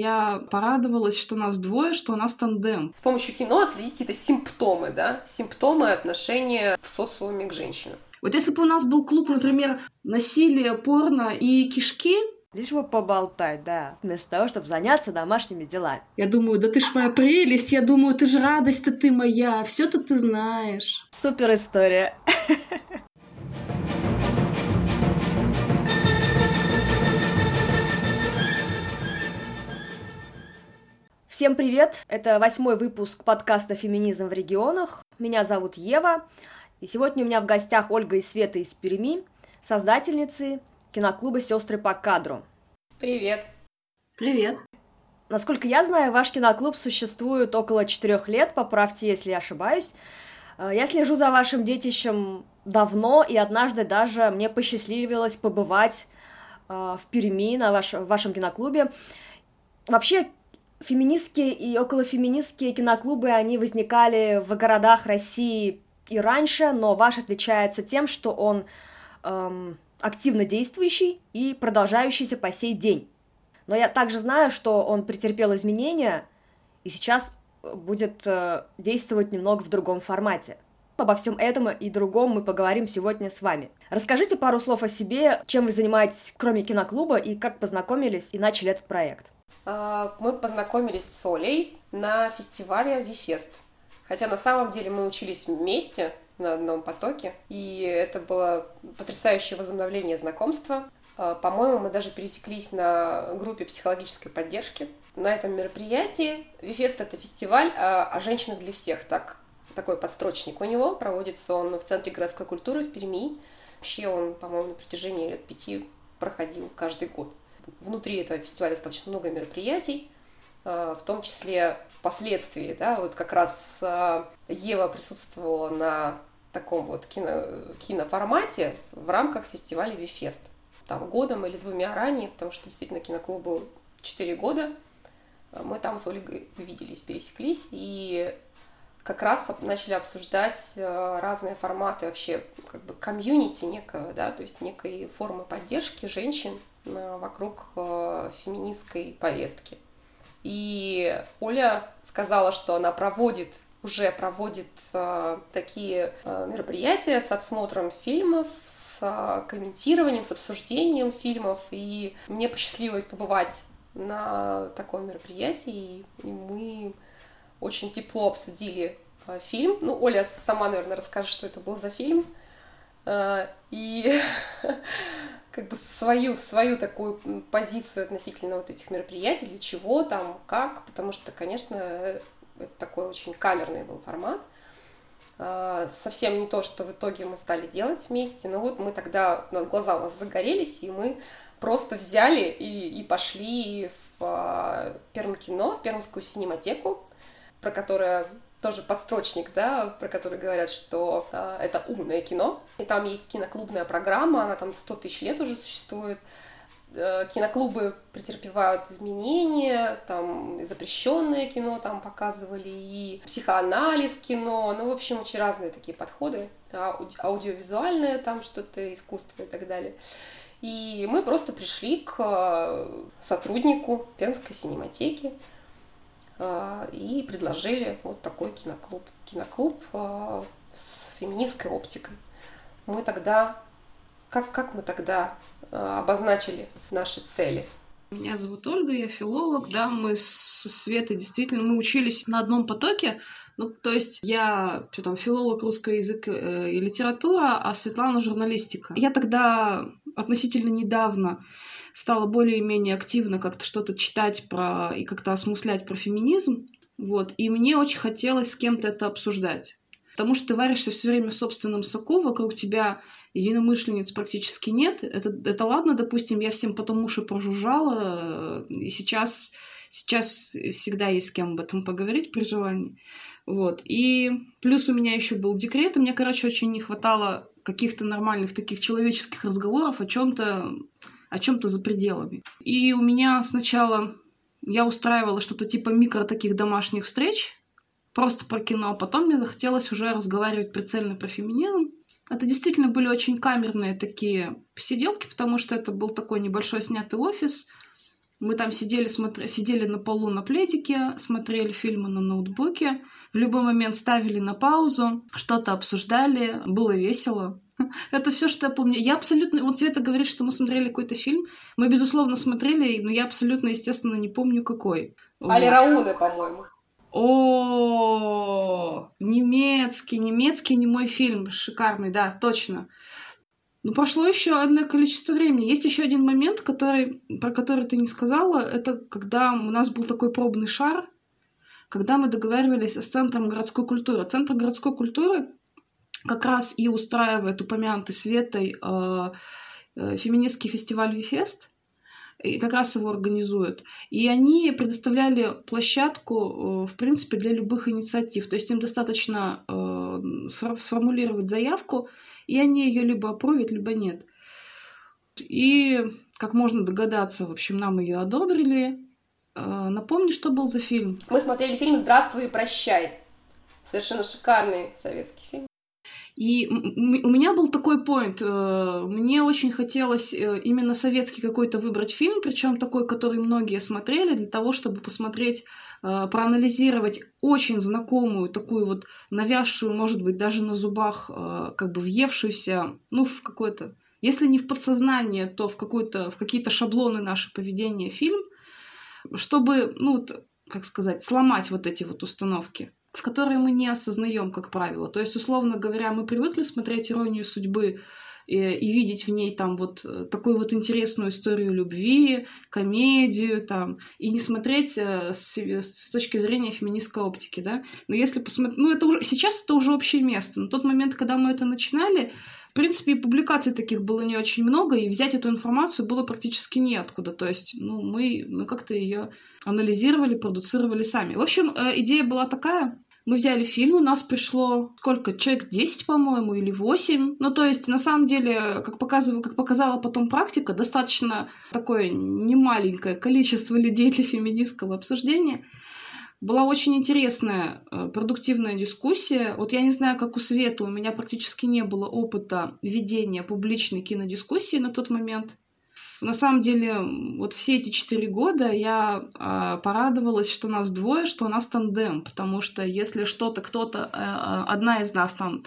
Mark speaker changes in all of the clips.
Speaker 1: Я порадовалась, что нас двое, что у нас тандем.
Speaker 2: С помощью кино отследить какие-то симптомы, да? Симптомы отношения в социуме к женщинам.
Speaker 1: Вот если бы у нас был клуб, например, насилие, порно и кишки,
Speaker 3: Лишь бы поболтать, да, вместо того, чтобы заняться домашними делами.
Speaker 1: Я думаю, да ты ж моя прелесть, я думаю, ты же радость-то ты моя, все то ты знаешь.
Speaker 3: Супер история. Всем привет! Это восьмой выпуск подкаста «Феминизм в регионах». Меня зовут Ева, и сегодня у меня в гостях Ольга и Света из Перми, создательницы киноклуба «Сестры по кадру».
Speaker 2: Привет!
Speaker 1: Привет!
Speaker 3: Насколько я знаю, ваш киноклуб существует около четырех лет, поправьте, если я ошибаюсь. Э, я слежу за вашим детищем давно, и однажды даже мне посчастливилось побывать э, в Перми на ваш, в вашем киноклубе. Вообще, феминистские и околофеминистские киноклубы, они возникали в городах России и раньше, но ваш отличается тем, что он эм, активно действующий и продолжающийся по сей день. Но я также знаю, что он претерпел изменения и сейчас будет э, действовать немного в другом формате. Обо всем этом и другом мы поговорим сегодня с вами. Расскажите пару слов о себе, чем вы занимаетесь, кроме киноклуба, и как познакомились и начали этот проект.
Speaker 2: А, мы познакомились с Олей на фестивале Вифест. Хотя на самом деле мы учились вместе, на одном потоке. И это было потрясающее возобновление знакомства. А, по-моему, мы даже пересеклись на группе психологической поддержки. На этом мероприятии Вифест — это фестиваль о, о женщинах для всех. Так, такой подстрочник у него. Проводится он в Центре городской культуры в Перми. Вообще он, по-моему, на протяжении лет пяти проходил каждый год. Внутри этого фестиваля достаточно много мероприятий, а, в том числе впоследствии, да, вот как раз а, Ева присутствовала на таком вот кино, киноформате в рамках фестиваля Вифест. Там годом или двумя ранее, потому что действительно киноклубу 4 года. Мы там с Ольгой увиделись, пересеклись и как раз начали обсуждать э, разные форматы вообще как бы комьюнити некого, да, то есть некой формы поддержки женщин э, вокруг э, феминистской повестки. И Оля сказала, что она проводит уже проводит э, такие э, мероприятия с отсмотром фильмов, с э, комментированием, с обсуждением фильмов. И мне посчастливилось побывать на таком мероприятии, и мы очень тепло обсудили э, фильм. Ну, Оля сама, наверное, расскажет, что это был за фильм. Э, и как бы свою, свою такую позицию относительно вот этих мероприятий, для чего там, как, потому что, конечно, это такой очень камерный был формат. А, совсем не то, что в итоге мы стали делать вместе, но вот мы тогда, глаза у нас загорелись, и мы просто взяли и, и пошли в а, Пермкино, в Пермскую синематеку, про которое тоже подстрочник, да, про который говорят, что э, это умное кино. И там есть киноклубная программа, она там 100 тысяч лет уже существует. Э, киноклубы претерпевают изменения, там запрещенное кино там показывали, и психоанализ кино, ну, в общем, очень разные такие подходы, ауди- аудиовизуальное там что-то, искусство и так далее. И мы просто пришли к э, сотруднику Пермской синематеки и предложили вот такой киноклуб. Киноклуб с феминистской оптикой. Мы тогда, как, как мы тогда Э, обозначили наши цели.
Speaker 1: Меня зовут Ольга, я филолог, да, мы с Светой действительно, мы учились на одном потоке, ну, то есть я, что там, филолог русского языка э, и литература, а Светлана журналистика. Я тогда относительно недавно стала более-менее активно как-то что-то читать про и как-то осмыслять про феминизм, вот, и мне очень хотелось с кем-то это обсуждать. Потому что ты варишься все время в собственном соку, вокруг тебя единомышленниц практически нет. Это, это ладно, допустим, я всем потом уши прожужжала, э, и сейчас, сейчас всегда есть с кем об этом поговорить при желании. Вот. И плюс у меня еще был декрет, и мне, короче, очень не хватало каких-то нормальных таких человеческих разговоров о чем-то о чем-то за пределами. И у меня сначала я устраивала что-то типа микро таких домашних встреч, просто про кино, а потом мне захотелось уже разговаривать прицельно про феминизм. Это действительно были очень камерные такие посиделки, потому что это был такой небольшой снятый офис. Мы там сидели, смотр... сидели на полу на пледике, смотрели фильмы на ноутбуке, в любой момент ставили на паузу, что-то обсуждали, было весело. Это все, что я помню. Я абсолютно... Вот Света говорит, что мы смотрели какой-то фильм. Мы, безусловно, смотрели, но я абсолютно, естественно, не помню, какой.
Speaker 2: Али Рауны, по-моему.
Speaker 1: О, немецкий, немецкий не мой фильм, шикарный, да, точно. Но прошло еще одно количество времени. Есть еще один момент, который, про который ты не сказала. Это когда у нас был такой пробный шар, когда мы договаривались с Центром городской культуры. Центр городской культуры как раз и устраивает упомянутый Светой э, э, феминистский фестиваль Вифест, и как раз его организуют. И они предоставляли площадку, э, в принципе, для любых инициатив. То есть им достаточно э, сформулировать заявку, и они ее либо опровят, либо нет. И, как можно догадаться, в общем, нам ее одобрили. Э, напомни, что был за фильм.
Speaker 2: Мы смотрели фильм «Здравствуй и прощай». Совершенно шикарный советский фильм.
Speaker 1: И у меня был такой поинт. Э, мне очень хотелось э, именно советский какой-то выбрать фильм, причем такой, который многие смотрели, для того, чтобы посмотреть, э, проанализировать очень знакомую, такую вот навязшую, может быть, даже на зубах, как бы въевшуюся, ну, в какое-то, если не в подсознание, то в, какой-то, в какие-то шаблоны нашего поведения фильм, чтобы, ну, как сказать, сломать вот эти вот установки в которые мы не осознаем, как правило. То есть, условно говоря, мы привыкли смотреть иронию судьбы и, и видеть в ней там вот э, такую вот интересную историю любви, комедию там, и не смотреть э, с, с точки зрения феминистской оптики, да. Но если посмотреть, ну это уже, сейчас это уже общее место. На тот момент, когда мы это начинали, в принципе, публикаций таких было не очень много, и взять эту информацию было практически неоткуда. То есть, ну, мы, мы как-то ее анализировали, продуцировали сами. В общем, э, идея была такая, мы взяли фильм, у нас пришло сколько, человек 10, по-моему, или 8. Ну, то есть, на самом деле, как, показывала, как показала потом практика, достаточно такое немаленькое количество людей для феминистского обсуждения. Была очень интересная, э, продуктивная дискуссия. Вот я не знаю, как у Светы, у меня практически не было опыта ведения публичной кинодискуссии на тот момент. На самом деле, вот все эти четыре года я э, порадовалась, что нас двое, что у нас тандем, потому что если что-то кто-то, э, одна из нас там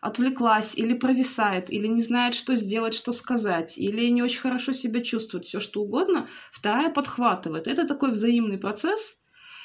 Speaker 1: отвлеклась или провисает, или не знает, что сделать, что сказать, или не очень хорошо себя чувствует, все что угодно, вторая подхватывает. Это такой взаимный процесс,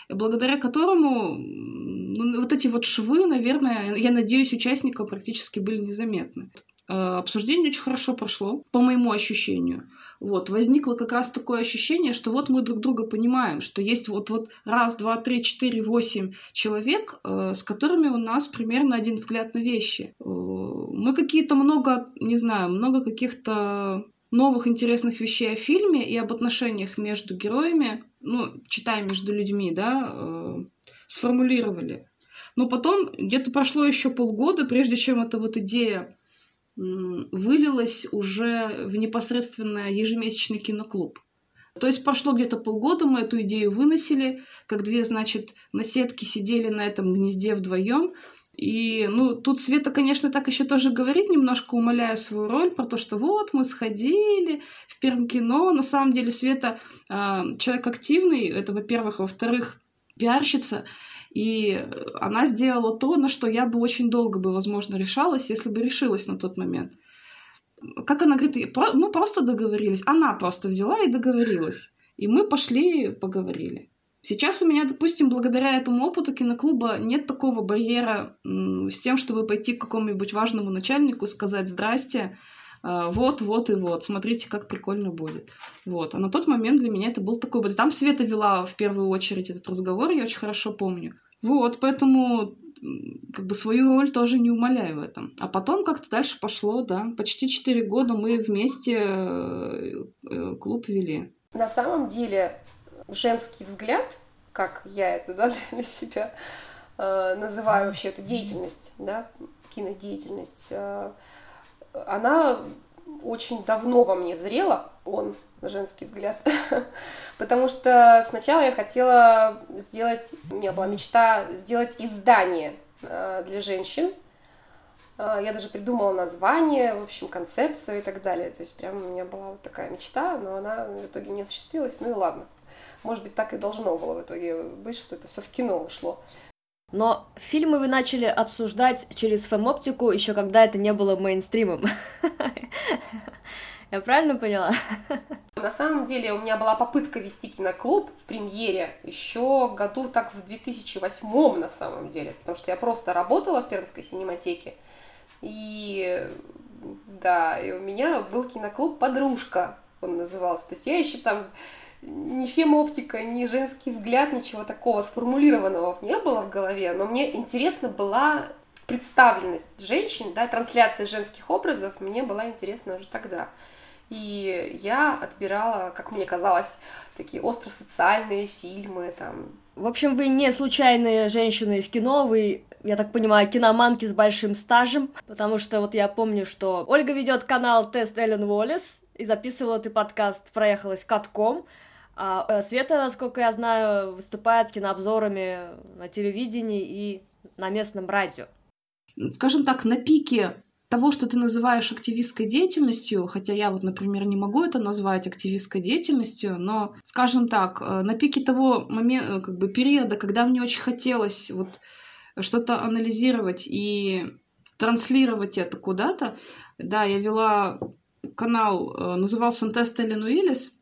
Speaker 1: благодаря которому ну, вот эти вот швы, наверное, я надеюсь, участникам практически были незаметны. Э, обсуждение очень хорошо прошло, по моему ощущению. Вот, возникло как раз такое ощущение, что вот мы друг друга понимаем, что есть вот, вот раз, два, три, четыре, восемь человек, э, с которыми у нас примерно один взгляд на вещи. Э, мы какие-то много, не знаю, много каких-то новых интересных вещей о фильме и об отношениях между героями, ну, читая между людьми, да, сформулировали. Но потом где-то прошло еще полгода, прежде чем эта вот идея вылилась уже в непосредственно ежемесячный киноклуб. То есть прошло где-то полгода, мы эту идею выносили, как две, значит, наседки сидели на этом гнезде вдвоем. И, ну, тут Света, конечно, так еще тоже говорит, немножко умоляя свою роль про то, что вот мы сходили в первом кино. На самом деле Света э, человек активный, это во-первых. Во-вторых, пиарщица. И она сделала то, на что я бы очень долго бы, возможно, решалась, если бы решилась на тот момент. Как она говорит, мы просто договорились. Она просто взяла и договорилась. И мы пошли поговорили. Сейчас у меня, допустим, благодаря этому опыту киноклуба нет такого барьера с тем, чтобы пойти к какому-нибудь важному начальнику и сказать «Здрасте, вот, вот и вот, смотрите, как прикольно будет. Вот. А на тот момент для меня это был такой... Там Света вела в первую очередь этот разговор, я очень хорошо помню. Вот, поэтому как бы свою роль тоже не умоляю в этом. А потом как-то дальше пошло, да. Почти четыре года мы вместе э, э, клуб вели.
Speaker 2: На самом деле, женский взгляд, как я это да, для себя э, называю вообще эту деятельность, да, кинодеятельность, она очень давно во мне зрела, он, женский взгляд, потому что сначала я хотела сделать, у меня была мечта сделать издание э, для женщин, А, я даже придумала название, в общем, концепцию и так далее. То есть прям у меня была вот такая мечта, но она в итоге не осуществилась. Ну и ладно. Может быть, так и должно было в итоге быть, что это все в кино ушло.
Speaker 3: Но фильмы вы начали обсуждать через фэм-оптику еще когда это не было мейнстримом. Я правильно поняла?
Speaker 2: На самом деле у меня была попытка вести киноклуб в премьере еще году так в 2008 на самом деле, потому что я просто работала в Пермской синематеке, и да, и у меня был киноклуб «Подружка», он назывался. То есть я еще там ни фемоптика, ни женский взгляд, ничего такого сформулированного не было в голове, но мне интересна была представленность женщин, да, трансляция женских образов мне была интересна уже тогда. И я отбирала, как мне казалось, такие остро-социальные фильмы, там.
Speaker 3: В общем, вы не случайные женщины в кино, вы я так понимаю, киноманки с большим стажем, потому что вот я помню, что Ольга ведет канал Тест Эллен Уоллес, и записывала ты подкаст «Проехалась катком», а э, Света, насколько я знаю, выступает кинообзорами на телевидении и на местном радио.
Speaker 1: Скажем так, на пике того, что ты называешь активистской деятельностью, хотя я вот, например, не могу это назвать активистской деятельностью, но, скажем так, э, на пике того момента, э, как бы периода, когда мне очень хотелось вот что-то анализировать и транслировать это куда-то. Да, я вела канал, назывался он «Тест Эллен Уиллис».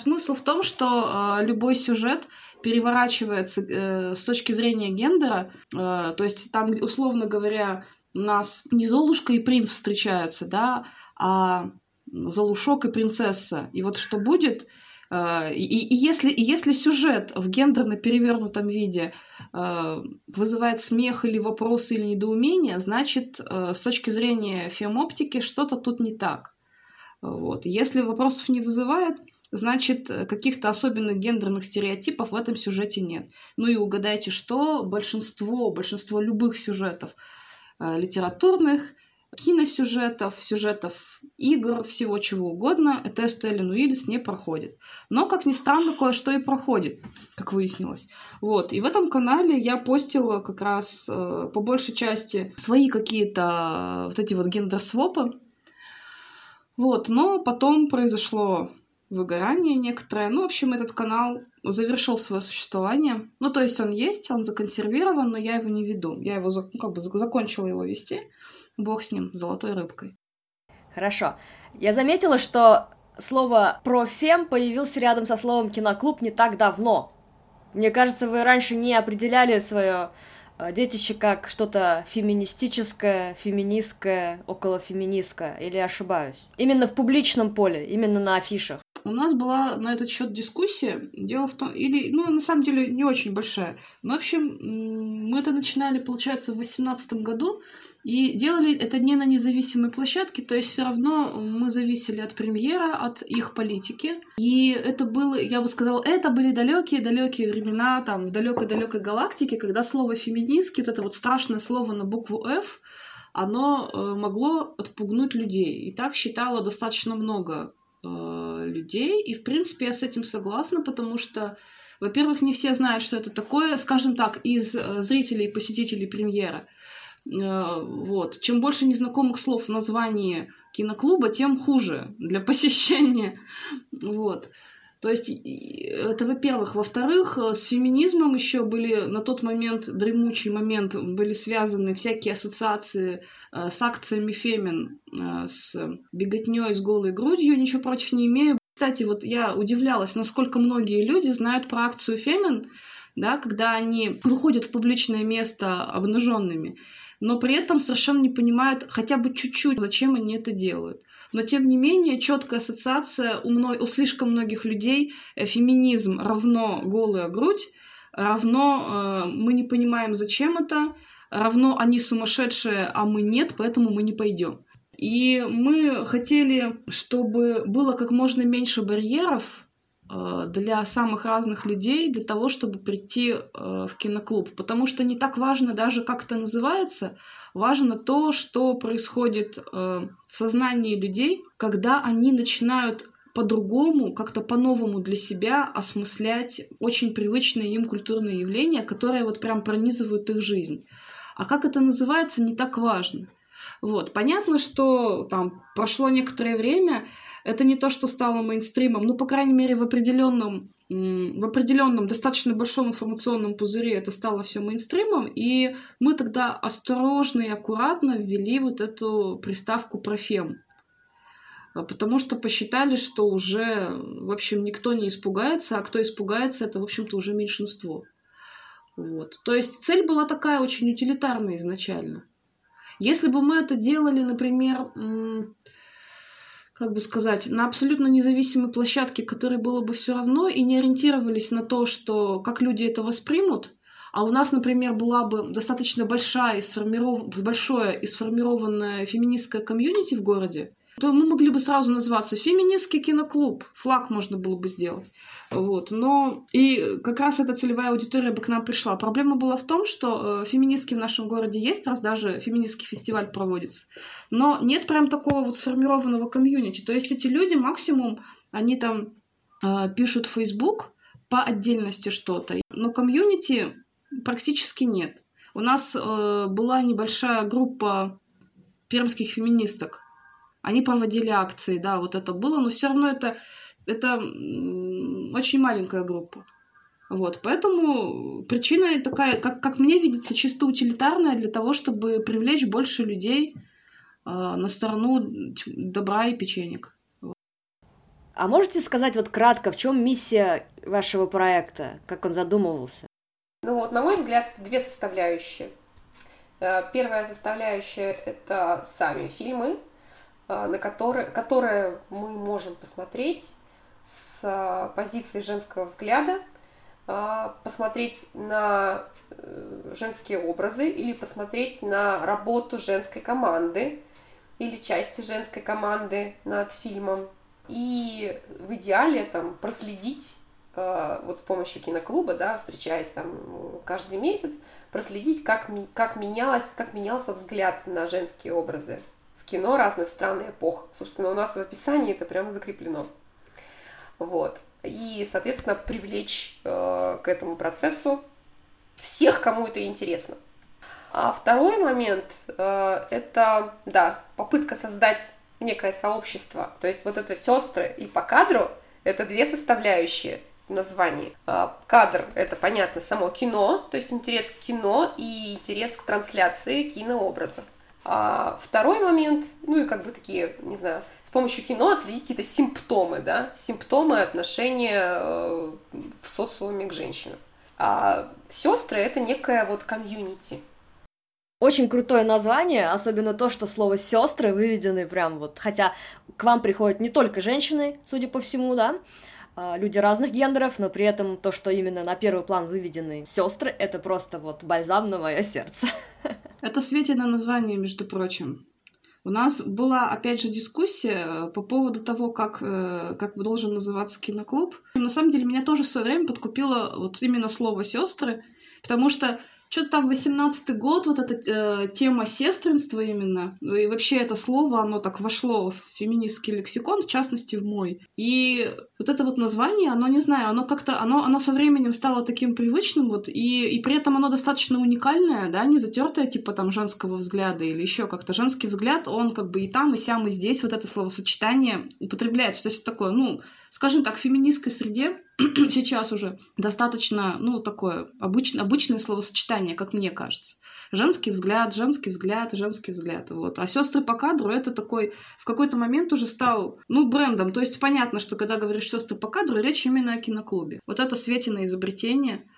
Speaker 1: Смысл в том, что э, любой сюжет переворачивается э, с точки зрения гендера. Э, то есть там, условно говоря, у нас не Золушка и принц встречаются, да, а Золушок и принцесса. И вот что будет, Э, и, и, если, и если сюжет в гендерно перевернутом виде э, вызывает смех или вопросы или недоумение, значит, э, с точки зрения фемоптики что-то тут не так. Вот. Если вопросов не вызывает, значит, каких-то особенных гендерных стереотипов в этом сюжете нет. Ну и угадайте, что большинство, большинство любых сюжетов литературных – киносюжетов, сюжетов игр, всего чего угодно, тест Эллен Уиллис не проходит. Но, как ни странно, кое-что и проходит, как выяснилось. Вот. И в этом канале я постила как раз э, по большей части свои какие-то вот эти вот гендер-свопы. Вот. Но потом произошло выгорание некоторое. Ну, в общем, этот канал завершил свое существование. Ну, то есть он есть, он законсервирован, но я его не веду. Я его, ну, как бы закончила его вести. Бог с ним, золотой рыбкой.
Speaker 3: Хорошо. Я заметила, что слово «профем» появился рядом со словом «киноклуб» не так давно. Мне кажется, вы раньше не определяли свое э, детище как что-то феминистическое, феминистское, околофеминистское, или ошибаюсь? Именно в публичном поле, именно на афишах.
Speaker 1: У нас была на этот счет дискуссия. Дело в том, или, ну, на самом деле, не очень большая. Но, в общем, мы это начинали, получается, в 2018 году. И делали это не на независимой площадке, то есть все равно мы зависели от премьера, от их политики. И это было, я бы сказала, это были далекие-далекие времена, там, в далекой-далекой галактике, когда слово феминистки, вот это вот страшное слово на букву F, оно э, могло отпугнуть людей. И так считало достаточно много э, людей. И, в принципе, я с этим согласна, потому что, во-первых, не все знают, что это такое, скажем так, из э, зрителей и посетителей премьера. Э, вот. Чем больше незнакомых слов в названии киноклуба, тем хуже для посещения. Вот. То есть это, во-первых. Во-вторых, э, с феминизмом еще были на тот момент, дремучий момент, были связаны всякие ассоциации э, с акциями Фемин, с беготней с голой грудью, ничего против не имею. Кстати, вот я удивлялась, насколько многие люди знают про акцию Фемин, да, когда они выходят в публичное место обнаженными но при этом совершенно не понимают хотя бы чуть-чуть, зачем они это делают. Но тем не менее, четкая ассоциация у, мной, у слишком многих людей э, феминизм равно голая грудь, равно э, мы не понимаем, зачем это, равно они сумасшедшие, а мы нет, поэтому мы не пойдем. И мы хотели, чтобы было как можно меньше барьеров для самых разных людей, для того, чтобы прийти э, в киноклуб. Потому что не так важно даже, как это называется, важно то, что происходит э, в сознании людей, когда они начинают по-другому, как-то по-новому для себя осмыслять очень привычные им культурные явления, которые вот прям пронизывают их жизнь. А как это называется, не так важно. Вот. Понятно, что там прошло некоторое время, это не то, что стало мейнстримом, ну, по крайней мере, в определенном в определенном достаточно большом информационном пузыре это стало все мейнстримом, и мы тогда осторожно и аккуратно ввели вот эту приставку профем. А, потому что посчитали, что уже, в общем, никто не испугается, а кто испугается, это, в общем-то, уже меньшинство. Вот. То есть цель была такая очень утилитарная изначально. Если бы мы это делали, например, как бы сказать, на абсолютно независимой площадке, которой было бы все равно, и не ориентировались на то, что как люди это воспримут, а у нас, например, была бы достаточно большая и сформиров... большое и сформированное феминистское комьюнити в городе, то мы могли бы сразу называться «Феминистский киноклуб». Флаг можно было бы сделать. Вот. Но и как раз эта целевая аудитория бы к нам пришла. Проблема была в том, что э, феминистки в нашем городе есть, раз даже феминистский фестиваль проводится. Но нет прям такого вот сформированного комьюнити. То есть эти люди максимум, они там э, пишут в Facebook по отдельности что-то. Но комьюнити практически нет. У нас э, была небольшая группа пермских феминисток, они проводили акции, да, вот это было, но все равно это, это очень маленькая группа. Вот, поэтому причина такая, как, как мне видится, чисто утилитарная для того, чтобы привлечь больше людей э, на сторону добра и печенек.
Speaker 3: А можете сказать вот кратко, в чем миссия вашего проекта, как он задумывался?
Speaker 2: Ну вот, на мой взгляд, две составляющие. Э, первая составляющая – это сами фильмы, на которые, которые мы можем посмотреть с а, позиции женского взгляда, а, посмотреть на э, женские образы или посмотреть на работу женской команды или части женской команды над фильмом. И в идеале там проследить вот с помощью киноклуба, да, встречаясь там каждый месяц, проследить, как, как, менялось, как менялся взгляд на женские образы в кино разных стран и эпох. Собственно, у нас в описании это прямо закреплено. Вот. И, соответственно, привлечь э, к этому процессу всех, кому это интересно. А второй момент э, это, да, попытка создать некое сообщество. То есть вот это сестры и по кадру это две составляющие названий. Э, кадр – это, понятно, само кино, то есть интерес к кино и интерес к трансляции кинообразов. А второй момент, ну и как бы такие, не знаю, с помощью кино отследить какие-то симптомы, да, симптомы отношения э, в социуме к женщинам. А сестры это некая вот комьюнити.
Speaker 3: Очень крутое название, особенно то, что слово сестры выведены прям вот, хотя к вам приходят не только женщины, судя по всему, да, люди разных гендеров, но при этом то, что именно на первый план выведены сестры, это просто вот бальзам на мое сердце.
Speaker 1: Это Светина название, между прочим. У нас была, опять же, дискуссия э, по поводу того, как, э, как должен называться киноклуб. На самом деле, меня тоже свое время подкупило вот именно слово сестры, потому что что-то там 18-й год, вот эта э, тема сестринства именно, и вообще это слово, оно так вошло в феминистский лексикон, в частности в мой. И вот это вот название, оно, не знаю, оно как-то, оно, оно со временем стало таким привычным, вот, и, и при этом оно достаточно уникальное, да, не затертое типа там женского взгляда или еще как-то. Женский взгляд, он как бы и там, и сям, и здесь вот это словосочетание употребляется. То есть такое, ну, скажем так, феминистской среде сейчас уже достаточно, ну, такое обычное, обычное словосочетание, как мне кажется. Женский взгляд, женский взгляд, женский взгляд. Вот. А сестры по кадру это такой в какой-то момент уже стал, ну, брендом. То есть понятно, что когда говоришь сестры по кадру, речь именно о киноклубе. Вот это Светина изобретение.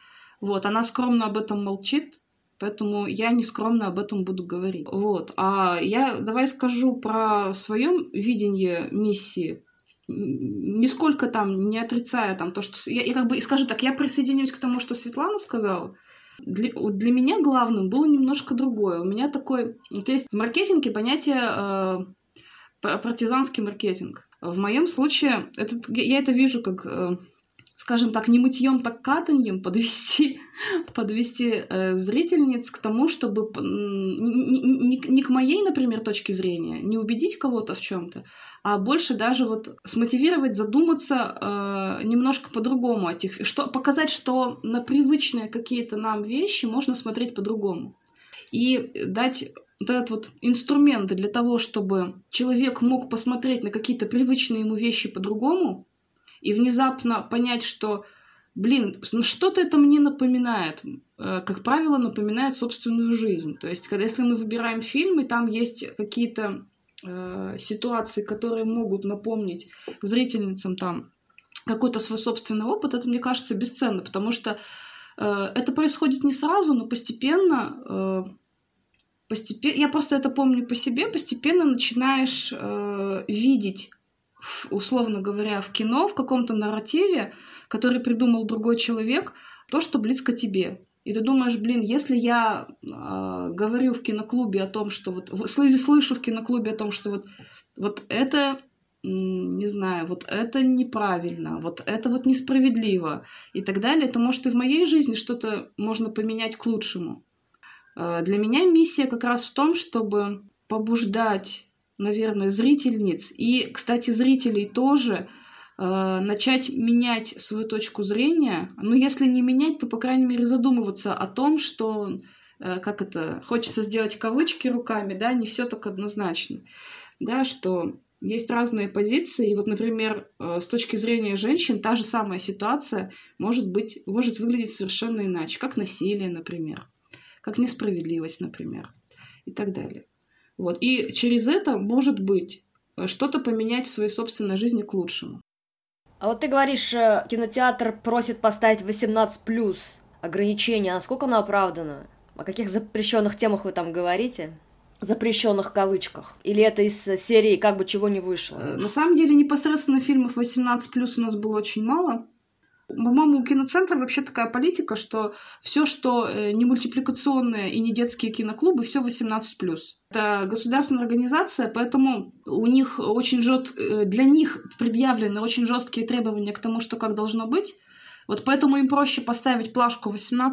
Speaker 1: Вот, она скромно об этом молчит, Поэтому я не скромно об этом буду говорить. Вот. А я давай скажу про свое видение миссии нисколько там не отрицая там то, что... Я, я как бы, скажем так, я присоединюсь к тому, что Светлана сказала. Для, для меня главным было немножко другое. У меня такой... Вот есть в маркетинге понятие э, партизанский маркетинг. В моем случае это, я это вижу как э, скажем так, не мытьем, так катаньем подвести, подвести э, зрительниц к тому, чтобы не, не, не к моей, например, точке зрения, не убедить кого-то в чем-то, а больше даже вот смотивировать, задуматься э, немножко по-другому о тех, что, показать, что на привычные какие-то нам вещи можно смотреть по-другому. и дать вот этот вот инструмент для того, чтобы человек мог посмотреть на какие-то привычные ему вещи по-другому и внезапно понять, что, блин, ну что-то это мне напоминает. Э, как правило, напоминает собственную жизнь. То есть, когда, если мы выбираем фильмы, там есть какие-то э, ситуации, которые могут напомнить зрительницам там какой-то свой собственный опыт, это, мне кажется, бесценно, потому что э, это происходит не сразу, но постепенно э, постепенно, я просто это помню по себе, постепенно начинаешь э, видеть, условно говоря, в кино, в каком-то нарративе, который придумал другой человек, то, что близко тебе. И ты думаешь, блин, если я э, говорю в киноклубе о том, что вот, слышу в киноклубе о том, что вот, вот это, не знаю, вот это неправильно, вот это вот несправедливо и так далее, то может и в моей жизни что-то можно поменять к лучшему. Э, для меня миссия как раз в том, чтобы побуждать, наверное, зрительниц и, кстати, зрителей тоже э, начать менять свою точку зрения. Ну, если не менять, то, по крайней мере, задумываться о том, что, э, как это, хочется сделать кавычки руками, да, не все так однозначно, да, что есть разные позиции. И вот, например, с точки зрения женщин та же самая ситуация может быть, может выглядеть совершенно иначе, как насилие, например как несправедливость, например, и так далее. Вот. И через это, может быть, э, что-то поменять в своей собственной жизни к лучшему.
Speaker 3: А вот ты говоришь, э, кинотеатр просит поставить 18 плюс ограничения. Насколько оно оправдано? О каких запрещенных темах вы там говорите? запрещенных кавычках? Или это из серии как бы чего не вышло?
Speaker 1: Э, на самом деле непосредственно фильмов 18 плюс у нас было очень мало. По-моему, у киноцентра вообще такая политика, что все, что э, не мультипликационное и не детские киноклубы, все 18+. Это государственная организация, поэтому у них очень жест... Э, для них предъявлены очень жесткие требования к тому, что как должно быть. Вот поэтому им проще поставить плашку 18+,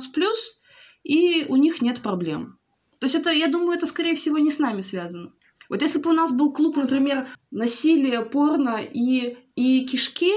Speaker 1: и у них нет проблем. То есть это, я думаю, это, скорее всего, не с нами связано. Вот если бы у нас был клуб, например, насилие, порно и, и кишки,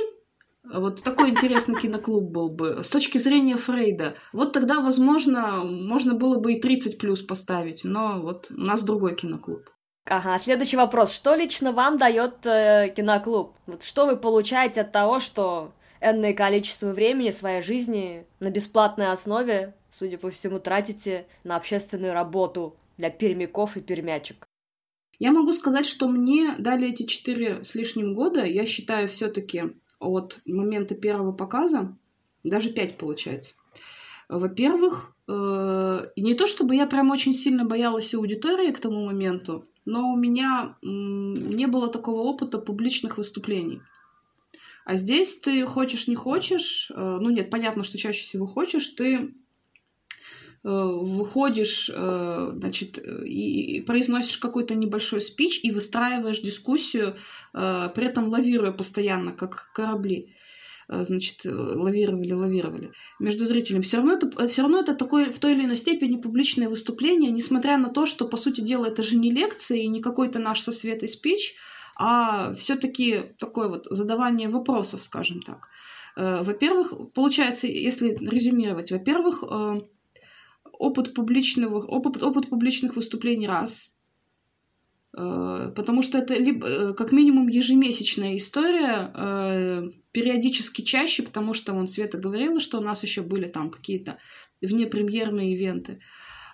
Speaker 1: вот такой интересный киноклуб был бы. С точки зрения Фрейда. Вот тогда, возможно, можно было бы и 30 плюс поставить, но вот у нас другой киноклуб.
Speaker 3: Ага, следующий вопрос. Что лично вам дает э, киноклуб? Вот что вы получаете от того, что энное количество времени своей жизни на бесплатной основе, судя по всему, тратите на общественную работу для пермяков и пермячек?
Speaker 1: Я могу сказать, что мне дали эти четыре с лишним года. Я считаю все-таки от момента первого показа, даже 5 получается. Во-первых, э, не то чтобы я прям очень сильно боялась аудитории к тому моменту, но у меня не было такого опыта публичных выступлений. А здесь ты хочешь, не хочешь, э, ну нет, понятно, что чаще всего хочешь, ты выходишь, э, значит, и произносишь какой-то небольшой спич и выстраиваешь дискуссию, э, при этом лавируя постоянно, как корабли значит, лавировали, лавировали между зрителями. Все равно это, все равно это такое в той или иной степени публичное выступление, несмотря на то, что, по сути дела, это же не лекция и не какой-то наш со Светой спич, а все-таки такое вот задавание вопросов, скажем так. Во-первых, получается, если резюмировать, во-первых, опыт публичного, опыт, опыт публичных выступлений раз, э, потому что это либо, э, как минимум ежемесячная история, э, периодически чаще, потому что вон Света говорила, что у нас еще были там какие-то внепремьерные ивенты.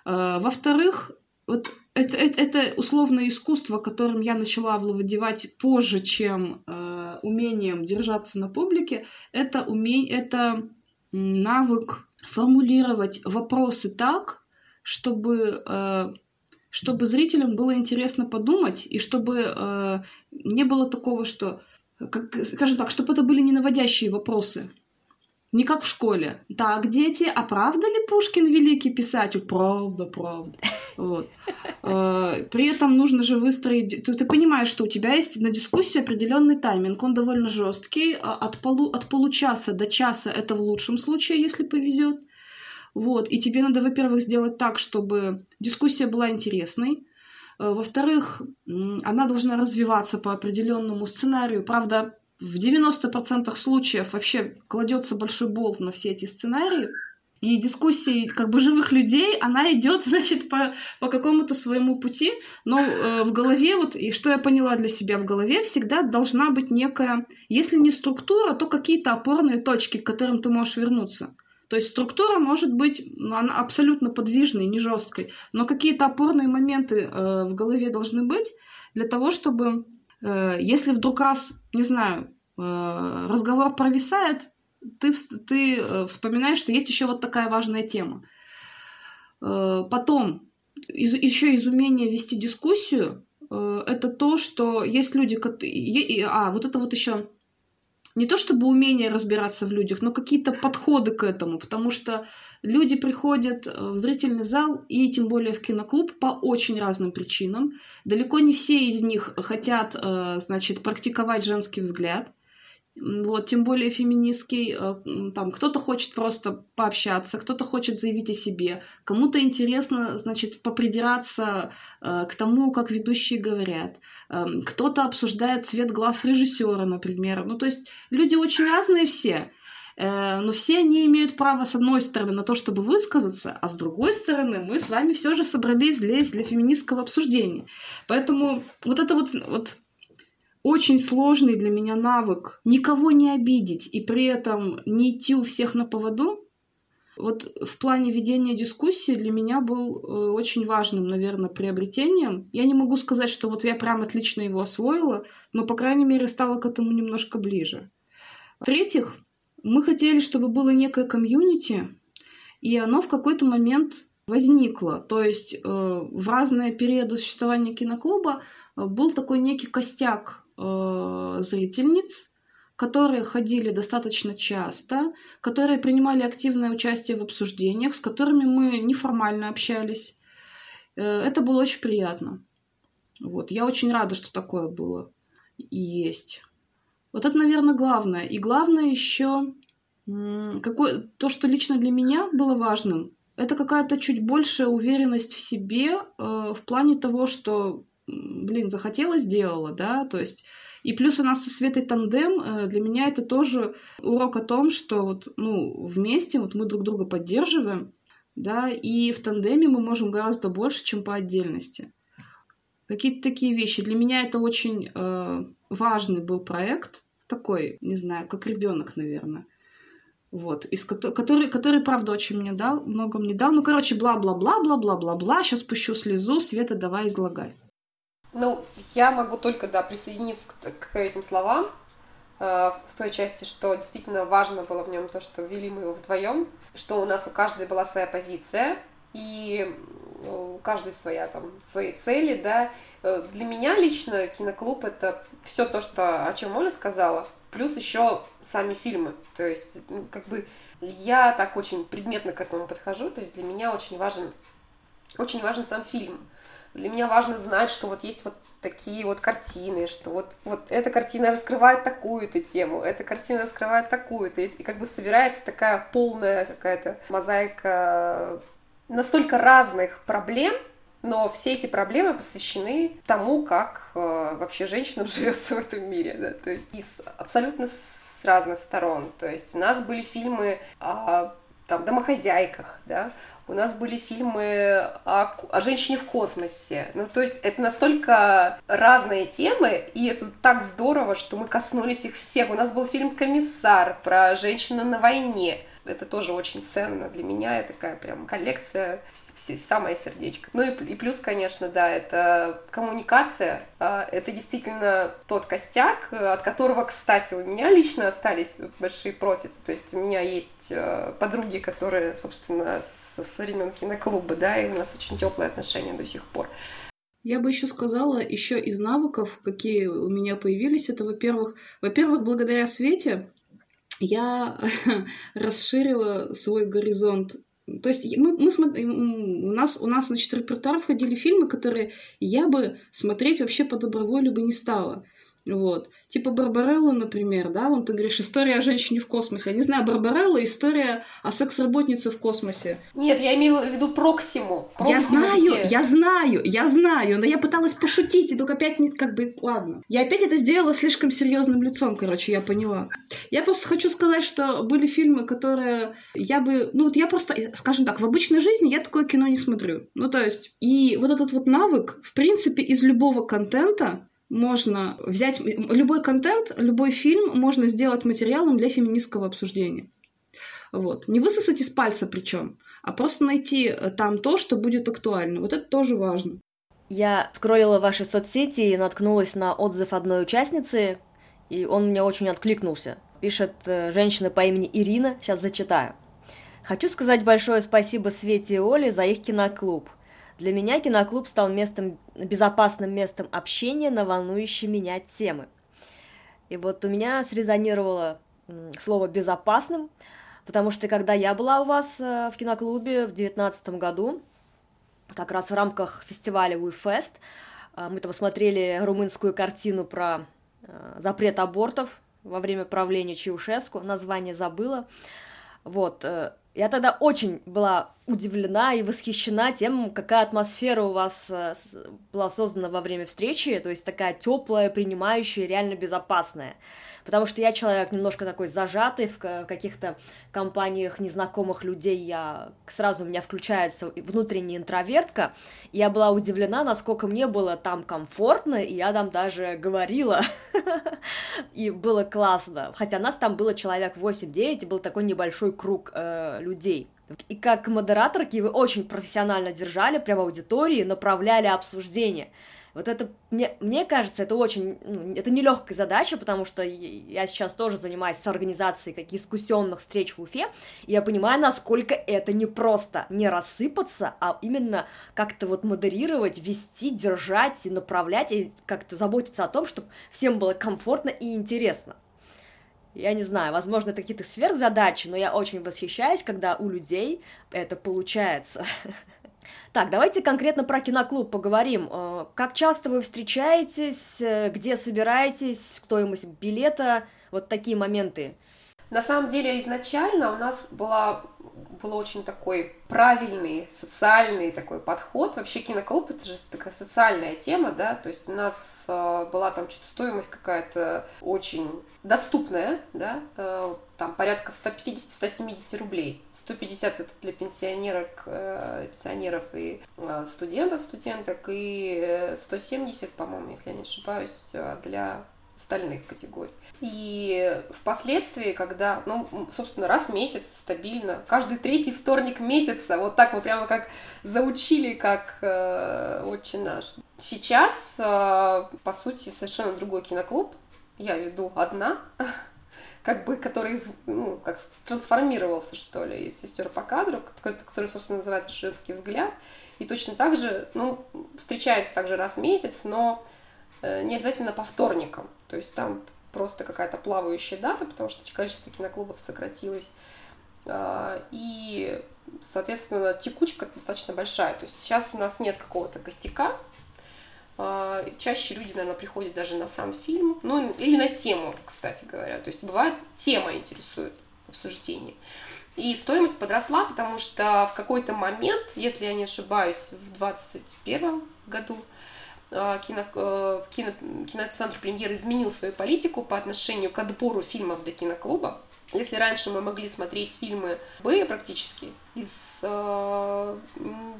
Speaker 1: Во-вторых, вот это, это, это условное искусство, которым я начала овладевать позже, чем э, умением держаться на публике, это, уме... это навык формулировать вопросы так, чтобы, э, чтобы зрителям было интересно подумать, и чтобы э, не было такого, что, как, скажем так, чтобы это были не наводящие вопросы. Не как в школе. Так, дети, а правда ли Пушкин великий писатель? Правда, правда. Вот. Э, при этом нужно же выстроить... Ты, ты понимаешь, что у тебя есть на дискуссию определенный тайминг. Он довольно жесткий. А от, полу, от получаса до часа это в лучшем случае, если повезет. Вот. И тебе надо, во-первых, сделать так, чтобы дискуссия была интересной. Э, во-вторых, она должна развиваться по определенному сценарию. Правда, в 90% случаев вообще кладется большой болт на все эти сценарии. и дискуссии как бы живых людей, она идет, значит, по, по какому-то своему пути, но э, в голове, вот, и что я поняла для себя в голове, всегда должна быть некая, если не структура, то какие-то опорные точки, к которым ты можешь вернуться. То есть структура может быть ну, она абсолютно подвижной, не жесткой, но какие-то опорные моменты э, в голове должны быть для того, чтобы, если вдруг раз, не знаю, э, разговор провисает, ты, ты э, вспоминаешь, что есть еще вот такая важная тема. Э, потом, из, еще из умения вести дискуссию, э, это то, что есть люди, а, вот это вот еще не то чтобы умение разбираться в людях, но какие-то подходы к этому, потому что люди приходят в зрительный зал и тем более в киноклуб по очень разным причинам. Далеко не все из них хотят, значит, практиковать женский взгляд. Вот, тем более феминистский, э, там кто-то хочет просто пообщаться, кто-то хочет заявить о себе, кому-то интересно, значит, попридираться э, к тому, как ведущие говорят, эм, кто-то обсуждает цвет глаз режиссера, например. Ну, то есть люди очень разные все, э, но все они имеют право, с одной стороны, на то, чтобы высказаться, а с другой стороны, мы с вами все же собрались для, для феминистского обсуждения. Поэтому вот это вот, вот очень сложный для меня навык никого не обидеть и при этом не идти у всех на поводу. Вот в плане ведения дискуссии для меня был э, очень важным, наверное, приобретением. Я не могу сказать, что вот я прям отлично его освоила, но, по крайней мере, стала к этому немножко ближе. В-третьих, мы хотели, чтобы было некое комьюнити, и оно в какой-то момент возникло. То есть э, в разные периоды существования киноклуба э, был такой некий костяк э, зрительниц, которые ходили достаточно часто, которые принимали активное участие в обсуждениях, с которыми мы неформально общались. Э, это было очень приятно. Вот. Я очень рада, что такое было и есть. Вот это, наверное, главное. И главное еще какое, то, что лично для меня было важным, это какая-то чуть большая уверенность в себе э, в плане того, что блин, захотела, сделала, да, то есть и плюс у нас со Светой тандем, э, для меня это тоже урок о том, что вот, ну, вместе вот мы друг друга поддерживаем, да, и в тандеме мы можем гораздо больше, чем по отдельности. Какие-то такие вещи. Для меня это очень э, важный был проект, такой, не знаю, как ребенок, наверное. Вот, из который, который, правда, очень мне дал, много мне дал. Ну, короче, бла-бла-бла-бла-бла-бла-бла. Сейчас пущу слезу, Света, давай излагай.
Speaker 2: Ну, я могу только, да, присоединиться к, к этим словам э, в той части, что действительно важно было в нем то, что вели мы его вдвоем, что у нас у каждой была своя позиция, и у каждой своя там свои цели, да. Э, для меня лично киноклуб это все то, что о чем Оля сказала, плюс еще сами фильмы. То есть, ну, как бы я так очень предметно к этому подхожу, то есть для меня очень важен, очень важен сам фильм. Для меня важно знать, что вот есть вот такие вот картины, что вот, вот эта картина раскрывает такую-то тему, эта картина раскрывает такую-то, и, и как бы собирается такая полная какая-то мозаика настолько разных проблем, но все эти проблемы посвящены тому, как э, вообще женщинам живется в этом мире, да, то есть из абсолютно с разных сторон. То есть у нас были фильмы о там, домохозяйках, да, у нас были фильмы о, о женщине в космосе. Ну, то есть это настолько разные темы, и это так здорово, что мы коснулись их всех. У нас был фильм «Комиссар» про женщину на войне это тоже очень ценно для меня, это такая прям коллекция самое сердечко. Ну и, и плюс, конечно, да, это коммуникация, а, это действительно тот костяк, от которого, кстати, у меня лично остались большие профиты, то есть у меня есть а, подруги, которые, собственно, с, с времен киноклуба, да, и у нас очень теплые отношения до сих пор.
Speaker 1: Я бы еще сказала, еще из навыков, какие у меня появились, это, во-первых, во-первых, благодаря Свете, я расширила свой горизонт. То есть мы, мы у нас у нас значит репертуар входили фильмы, которые я бы смотреть вообще по доброволю бы не стала. Вот. Типа Барбарелла, например, да, вон ты говоришь, история о женщине в космосе. Я не знаю, Барбарелла — история о секс-работнице в космосе.
Speaker 2: Нет, я имела в виду Проксиму.
Speaker 1: Проксиму я знаю, где... я знаю, я знаю, но я пыталась пошутить, и только опять не как бы, ладно. Я опять это сделала слишком серьезным лицом, короче, я поняла. Я просто хочу сказать, что были фильмы, которые я бы, ну вот я просто, скажем так, в обычной жизни я такое кино не смотрю. Ну то есть, и вот этот вот навык, в принципе, из любого контента можно взять любой контент, любой фильм можно сделать материалом для феминистского обсуждения. Вот. Не высосать из пальца причем, а просто найти э, там то, что будет актуально. Вот это тоже важно.
Speaker 3: Я скроллила ваши соцсети и наткнулась на отзыв одной участницы, и он мне очень откликнулся. Пишет э, женщина по имени Ирина, сейчас зачитаю. Хочу сказать большое спасибо Свете и Оле за их киноклуб. Для меня киноклуб стал местом, безопасным местом общения на волнующие меня темы. И вот у меня срезонировало слово «безопасным», потому что когда я была у вас э, в киноклубе в 2019 году, как раз в рамках фестиваля WeFest, э, мы там смотрели румынскую картину про э, запрет абортов во время правления Чаушеску, название забыла. Вот, я тогда очень была удивлена и восхищена тем, какая атмосфера у вас э, была создана во время встречи, то есть такая теплая, принимающая, реально безопасная потому что я человек немножко такой зажатый в каких-то компаниях незнакомых людей, я сразу у меня включается внутренняя интровертка, и я была удивлена, насколько мне было там комфортно, и я там даже говорила, и было классно, хотя нас там было человек 8-9, и был такой небольшой круг э, людей. И как модераторки вы очень профессионально держали прямо аудитории, направляли обсуждение. Вот это, мне, мне кажется, это очень, это нелегкая задача, потому что я сейчас тоже занимаюсь с организацией каких искусенных встреч в Уфе, и я понимаю, насколько это непросто не рассыпаться, а именно как-то вот модерировать, вести, держать и направлять, и как-то заботиться о том, чтобы всем было комфортно и интересно. Я не знаю, возможно, это какие-то сверхзадачи, но я очень восхищаюсь, когда у людей это получается. Так, давайте конкретно про киноклуб поговорим. Э, как часто вы встречаетесь, э, где собираетесь, стоимость билета, вот такие моменты.
Speaker 2: На самом деле изначально у нас была был очень такой правильный социальный такой подход. Вообще киноклуб это же такая социальная тема, да, то есть у нас э, была там что-то стоимость какая-то очень доступная, да, э, там порядка 150-170 рублей. 150 это для пенсионерок, э, пенсионеров и студентов, студенток, и 170, э, по-моему, если я не ошибаюсь, для остальных категорий. И впоследствии, когда, ну, собственно, раз в месяц стабильно, каждый третий вторник месяца, вот так мы прямо как заучили, как э, отче наш. Сейчас, э, по сути, совершенно другой киноклуб. Я веду одна, как бы, который, ну, как трансформировался, что ли, из сестер по кадру, который, собственно, называется «Женский взгляд». И точно так же, ну, встречаемся также раз в месяц, но э, не обязательно по вторникам. То есть там просто какая-то плавающая дата, потому что количество киноклубов сократилось. А, и, соответственно, текучка достаточно большая. То есть сейчас у нас нет какого-то костяка. А, чаще люди, наверное, приходят даже на сам фильм, ну или на тему, кстати говоря. То есть бывает тема интересует обсуждение. И стоимость подросла, потому что в какой-то момент, если я не ошибаюсь, в 2021 году, кино, э, кино, киноцентр премьер изменил свою политику по отношению к отбору фильмов для киноклуба. Если раньше мы могли смотреть фильмы Б практически из э,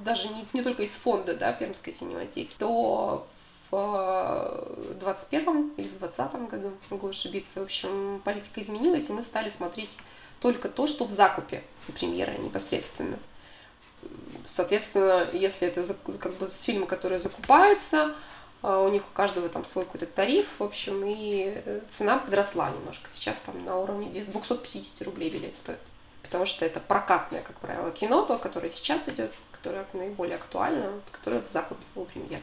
Speaker 2: даже не, не только из фонда да, Пермской синематеки, то в 21 или в 20 году, могу ошибиться, в общем, политика изменилась, и мы стали смотреть только то, что в закупе у премьеры непосредственно. Соответственно, если это как бы фильмы, которые закупаются, а, у них у каждого там свой какой-то тариф, в общем, и э, цена подросла немножко. Сейчас там на уровне 250 рублей билет стоит. Потому что это прокатное, как правило, кино, то, которое сейчас идет, которое наиболее актуально, которое в закупе у премьер.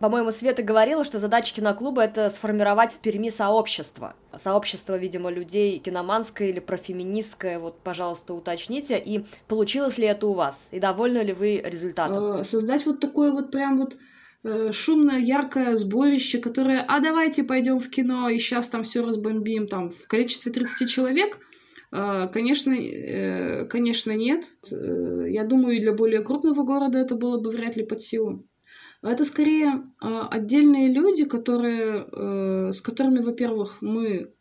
Speaker 3: По-моему, Света говорила, что задача киноклуба – это сформировать в Перми сообщество. Сообщество, видимо, людей киноманское или профеминистское. Вот, пожалуйста, уточните. И получилось ли это у вас? И довольны ли вы результатом?
Speaker 1: Э, создать вот такое вот прям вот э, шумное, яркое сборище, которое, а давайте пойдем в кино, и сейчас там все разбомбим, там, в количестве 30 человек, э, конечно, конечно, нет. Я думаю, для более крупного города это было бы вряд ли под силу. Это скорее отдельные люди, которые, с которыми, во-первых, мы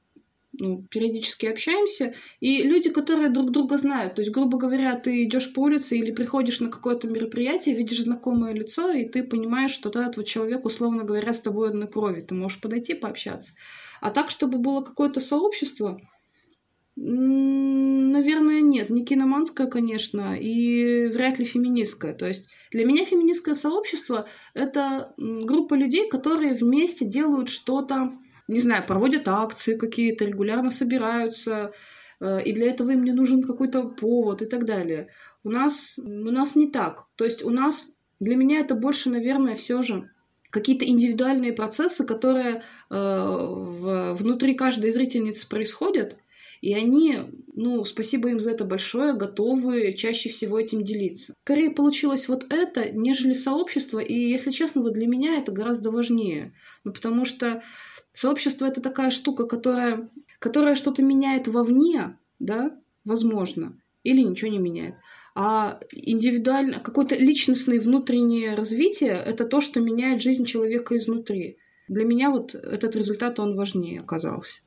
Speaker 1: ну, периодически общаемся, и люди, которые друг друга знают. То есть, грубо говоря, ты идешь по улице или приходишь на какое-то мероприятие, видишь знакомое лицо, и ты понимаешь, что этот вот человек, условно говоря, с тобой одной крови. Ты можешь подойти пообщаться. А так, чтобы было какое-то сообщество, наверное, нет. Не киноманское, конечно, и вряд ли феминистское. То есть для меня феминистское сообщество — это группа людей, которые вместе делают что-то не знаю, проводят акции какие-то, регулярно собираются, э, и для этого им не нужен какой-то повод и так далее. У нас, у нас не так. То есть у нас, для меня это больше, наверное, все же какие-то индивидуальные процессы, которые э, в, внутри каждой зрительницы происходят, и они, ну, спасибо им за это большое, готовы чаще всего этим делиться. Скорее получилось вот это, нежели сообщество, и, если честно, вот для меня это гораздо важнее. Ну, потому что Сообщество это такая штука, которая, которая что-то меняет вовне, да, возможно, или ничего не меняет. А индивидуально, какое-то личностное внутреннее развитие – это то, что меняет жизнь человека изнутри. Для меня вот этот результат, он важнее оказался.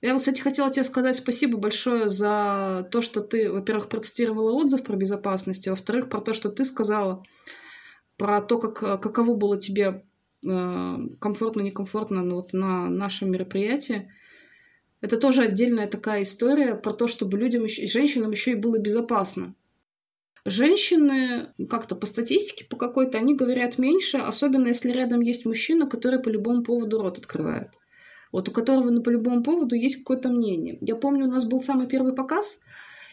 Speaker 1: Я кстати, хотела тебе сказать спасибо большое за то, что ты, во-первых, процитировала отзыв про безопасность, а во-вторых, про то, что ты сказала про то, как, каково было тебе Э, комфортно, некомфортно ну, вот на нашем мероприятии. Это тоже отдельная такая история про то, чтобы людям, еще, женщинам еще и было безопасно. Женщины, как-то по статистике по какой-то, они говорят меньше, особенно если рядом есть мужчина, который по любому поводу рот открывает. Вот у которого на по любому поводу есть какое-то мнение. Я помню, у нас был самый первый показ,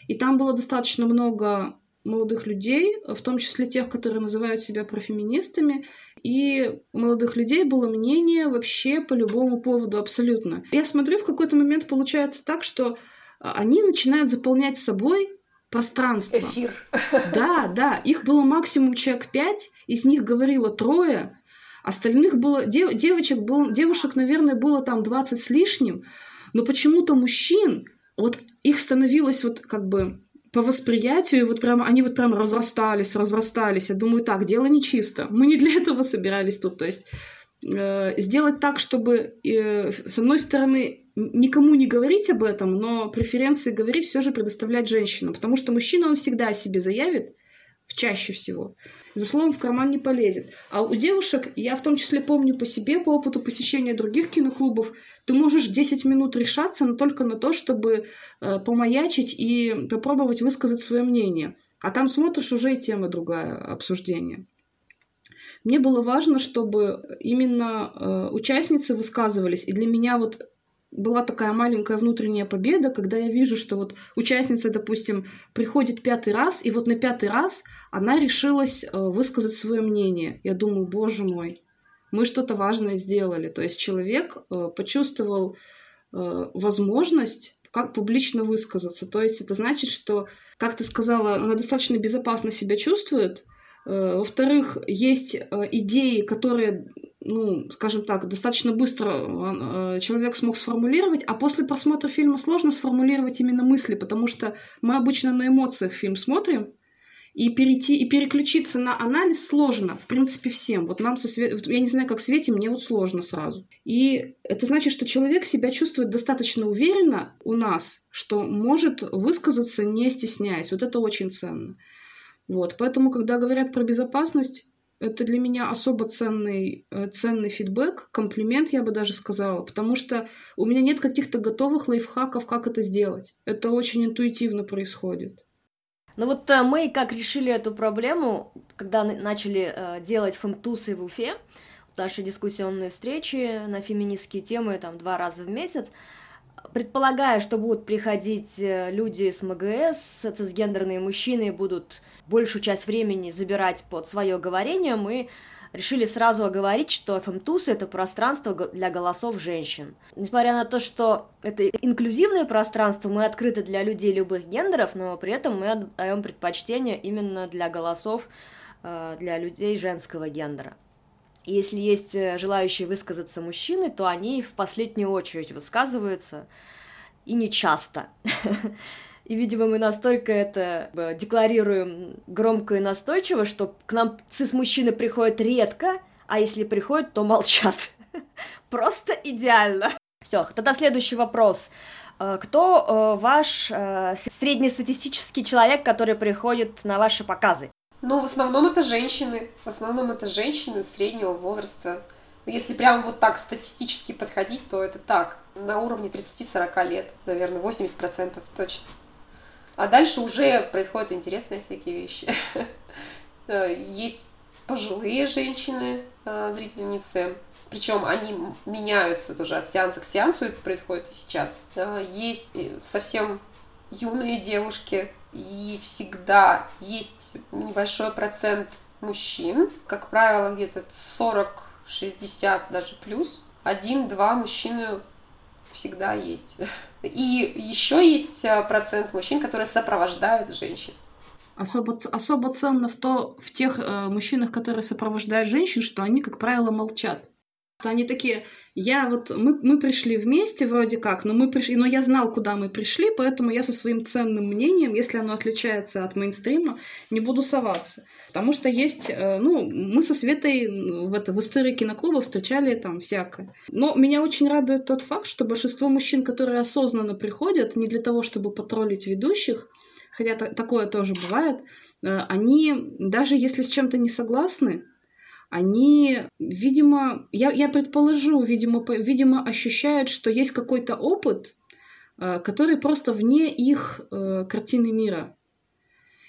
Speaker 1: и там было достаточно много молодых людей, в том числе тех, которые называют себя профеминистами, и у молодых людей было мнение вообще по любому поводу абсолютно. Я смотрю, в какой-то момент получается так, что а, они начинают заполнять собой пространство.
Speaker 2: Эфир.
Speaker 1: Да, да. Их было максимум человек пять, из них говорило трое, остальных было... Дев, девочек было... Девушек, наверное, было там 20 с лишним, но почему-то мужчин, вот их становилось вот как бы по восприятию, вот прям, они вот прям разрастались, разрастались. Я думаю, так, дело нечисто. Мы не для этого собирались тут. То есть э, сделать так, чтобы, э, с одной стороны, никому не говорить об этом, но преференции говорить все же предоставлять женщинам. Потому что мужчина, он всегда о себе заявит, чаще всего за словом в карман не полезет. А у девушек, я в том числе помню по себе, по опыту посещения других киноклубов, ты можешь 10 минут решаться но только на то, чтобы э, помаячить и попробовать высказать свое мнение. А там смотришь, уже и тема другая обсуждения. Мне было важно, чтобы именно э, участницы высказывались. И для меня вот была такая маленькая внутренняя победа, когда я вижу, что вот участница, допустим, приходит пятый раз, и вот на пятый раз она решилась э, высказать свое мнение. Я думаю, боже мой, мы что-то важное сделали. То есть человек э, почувствовал э, возможность как публично высказаться. То есть это значит, что, как ты сказала, она достаточно безопасно себя чувствует. Во-вторых, есть идеи, которые ну, скажем так, достаточно быстро э, человек смог сформулировать, а после просмотра фильма сложно сформулировать именно мысли, потому что мы обычно на эмоциях фильм смотрим, и перейти и переключиться на анализ сложно, в принципе, всем. Вот нам со Свет... я не знаю, как Свете, мне вот сложно сразу. И это значит, что человек себя чувствует достаточно уверенно у нас, что может высказаться, не стесняясь. Вот это очень ценно. Вот. Поэтому, когда говорят про безопасность, это для меня особо ценный, э, ценный фидбэк, комплимент, я бы даже сказала, потому что у меня нет каких-то готовых лайфхаков, как это сделать. Это очень интуитивно происходит.
Speaker 3: Ну вот э, мы как решили эту проблему, когда начали э, делать фемтусы в Уфе, наши дискуссионные встречи на феминистские темы там два раза в месяц, предполагая, что будут приходить э, люди с МГС, цисгендерные мужчины будут большую часть времени забирать под свое говорение, мы решили сразу оговорить, что ФМТУС – это пространство для голосов женщин. Несмотря на то, что это инклюзивное пространство, мы открыты для людей любых гендеров, но при этом мы отдаем предпочтение именно для голосов э, для людей женского гендера. Если есть э, желающие высказаться мужчины, то они в последнюю очередь высказываются, и не часто. И, видимо, мы настолько это декларируем громко и настойчиво, что к нам цис-мужчины приходят редко, а если приходят, то молчат. Просто идеально. Все, тогда следующий вопрос. Э, кто э, ваш среднестатистический человек, который приходит на ваши показы?
Speaker 2: Ну, в основном это женщины. В основном это женщины среднего возраста. Если прям вот так статистически подходить, то это так. На уровне 30-40 лет, наверное, 80% точно. А дальше уже происходят интересные всякие вещи. Э, есть пожилые женщины, э, зрительницы, причем они меняются тоже от сеанса к сеансу, это происходит и сейчас. Э, есть совсем юные девушки, и всегда есть небольшой процент мужчин, как правило, где-то 40-60 даже плюс. Один-два мужчины всегда есть. И еще есть э, процент мужчин, которые сопровождают женщин.
Speaker 1: Особо, особо ценно в, то, в тех э, мужчинах, которые сопровождают женщин, что они, как правило, молчат. Они такие, я вот, мы, мы пришли вместе вроде как, но мы пришли, но я знал, куда мы пришли, поэтому я со своим ценным мнением, если оно отличается от мейнстрима, не буду соваться. Потому что есть, э, ну, мы со Светой в, это, в истории киноклуба встречали там всякое. Но меня очень радует тот факт, что большинство мужчин, которые осознанно приходят, не для того, чтобы потроллить ведущих, хотя такое тоже бывает, э, они, даже если с чем-то не согласны, они, видимо, я, я предположу, видимо, видимо, ощущают, что есть какой-то опыт, э, который просто вне их э, картины мира.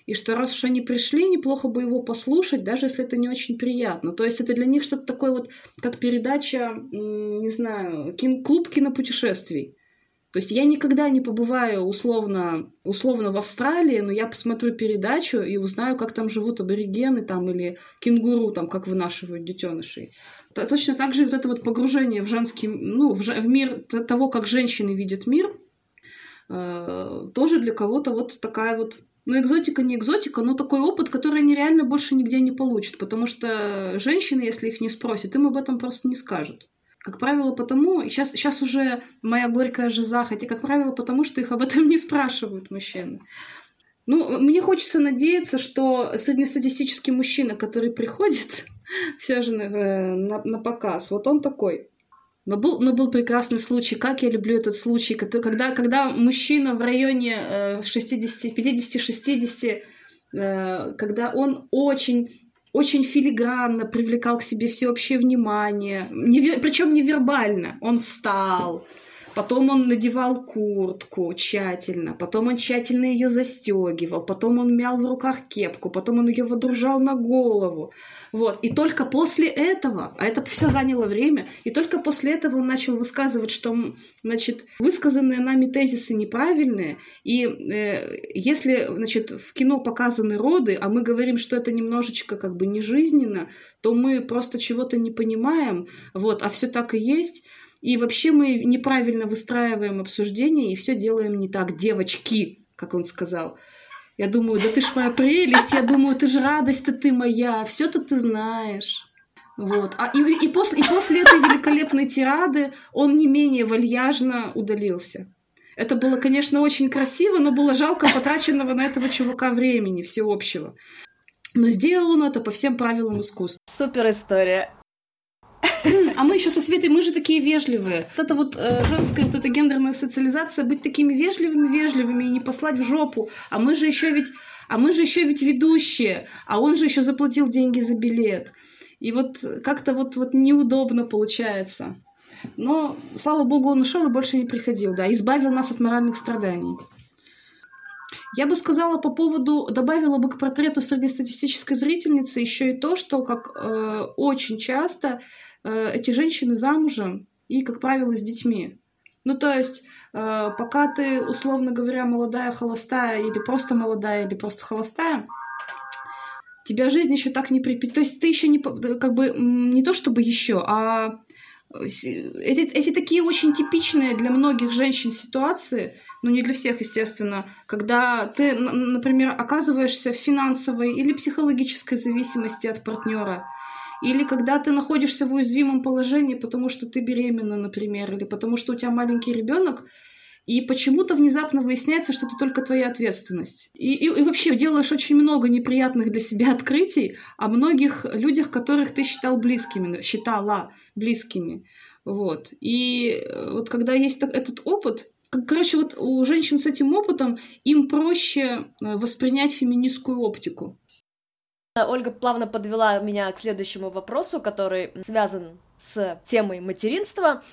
Speaker 1: И что раз уж они пришли, неплохо бы его послушать, даже если это не очень приятно. То есть это для них что-то такое вот, как передача, не знаю, кин, клуб кинопутешествий. То есть я никогда не побываю условно, условно в Австралии, но я посмотрю передачу и узнаю, как там живут аборигены там, или кенгуру, там, как вынашивают детенышей. Точно так же вот это вот погружение в женский, ну, в, в мир того, как женщины видят мир, э, тоже для кого-то вот такая вот ну, экзотика не экзотика, но такой опыт, который они реально больше нигде не получат, потому что женщины, если их не спросят, им об этом просто не скажут. Как правило, потому, сейчас, сейчас уже моя горькая жиза, хотя, как правило, потому что их об этом не спрашивают мужчины. Ну, мне хочется надеяться, что среднестатистический мужчина, который приходит все же на, на, на показ, вот он такой. Но был, но был прекрасный случай, как я люблю этот случай, когда, когда мужчина в районе 60, 50, 60, когда он очень очень филигранно привлекал к себе всеобщее внимание, не, причем невербально. Он встал, потом он надевал куртку тщательно, потом он тщательно ее застегивал, потом он мял в руках кепку, потом он ее водружал на голову, вот. И только после этого, а это все заняло время, и только после этого он начал высказывать, что, значит, высказанные нами тезисы неправильные, и э, если, значит, в кино показаны роды, а мы говорим, что это немножечко как бы не жизненно, то мы просто чего-то не понимаем, вот, а все так и есть, и вообще мы неправильно выстраиваем обсуждение и все делаем не так, девочки, как он сказал. Я думаю, да ты ж моя прелесть, я думаю, ты же радость-то ты моя, все-то ты знаешь. Вот. А и, и, после, и после этой великолепной тирады он не менее вальяжно удалился. Это было, конечно, очень красиво, но было жалко потраченного на этого чувака времени всеобщего. Но сделал он это по всем правилам искусства.
Speaker 3: Супер история.
Speaker 1: А мы еще со Светой, мы же такие вежливые. Вот это вот э, женская, вот эта гендерная социализация, быть такими вежливыми, вежливыми и не послать в жопу. А мы же еще ведь, а мы же еще ведь ведущие, а он же еще заплатил деньги за билет. И вот как-то вот, вот неудобно получается. Но, слава богу, он ушел и больше не приходил, да, избавил нас от моральных страданий. Я бы сказала по поводу, добавила бы к портрету среднестатистической зрительницы еще и то, что как э, очень часто эти женщины замужем и, как правило, с детьми. Ну, то есть, э, пока ты, условно говоря, молодая, холостая, или просто молодая, или просто холостая, тебя жизнь еще так не припит. То есть ты еще не, как бы, не то чтобы еще, а эти, эти такие очень типичные для многих женщин ситуации, ну не для всех, естественно, когда ты, например, оказываешься в финансовой или психологической зависимости от партнера, или когда ты находишься в уязвимом положении, потому что ты беременна, например, или потому что у тебя маленький ребенок, и почему-то внезапно выясняется, что это только твоя ответственность. И, и, и вообще делаешь очень много неприятных для себя открытий о многих людях, которых ты считал близкими, считала близкими. Вот. И э, вот когда есть этот опыт, короче, вот у женщин с этим опытом им проще э, воспринять феминистскую оптику.
Speaker 3: Ольга плавно подвела меня к следующему вопросу, который связан с темой материнства.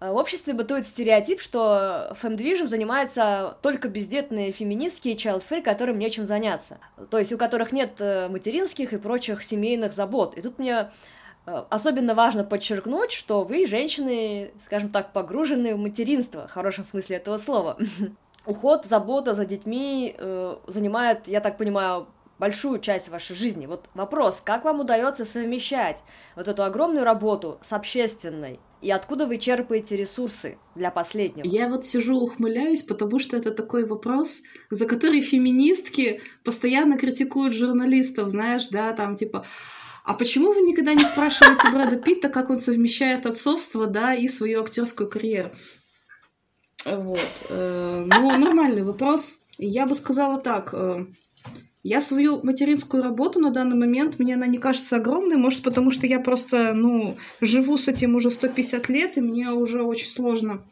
Speaker 3: Э, в обществе бытует стереотип, что фэм-движем занимаются только бездетные феминистки и child-free, которым нечем заняться. То есть у которых нет материнских и прочих семейных забот. И тут мне Э, особенно важно подчеркнуть, что вы, женщины, скажем так, погружены в материнство, в хорошем смысле этого слова. Уход, забота за детьми э, занимает, я так понимаю, большую часть вашей жизни. Вот вопрос, как вам удается совмещать вот эту огромную работу с общественной? И откуда вы черпаете ресурсы для последнего?
Speaker 1: Я вот сижу, ухмыляюсь, потому что это такой вопрос, за который феминистки постоянно критикуют журналистов, знаешь, да, там типа, а почему вы никогда не спрашиваете Брэда Питта, как он совмещает отцовство, да, и свою актерскую карьеру? Вот. Э, ну, нормальный вопрос. Я бы сказала так. Я свою материнскую работу на данный момент, мне она не кажется огромной, может, потому что я просто, ну, живу с этим уже 150 лет, и мне уже очень сложно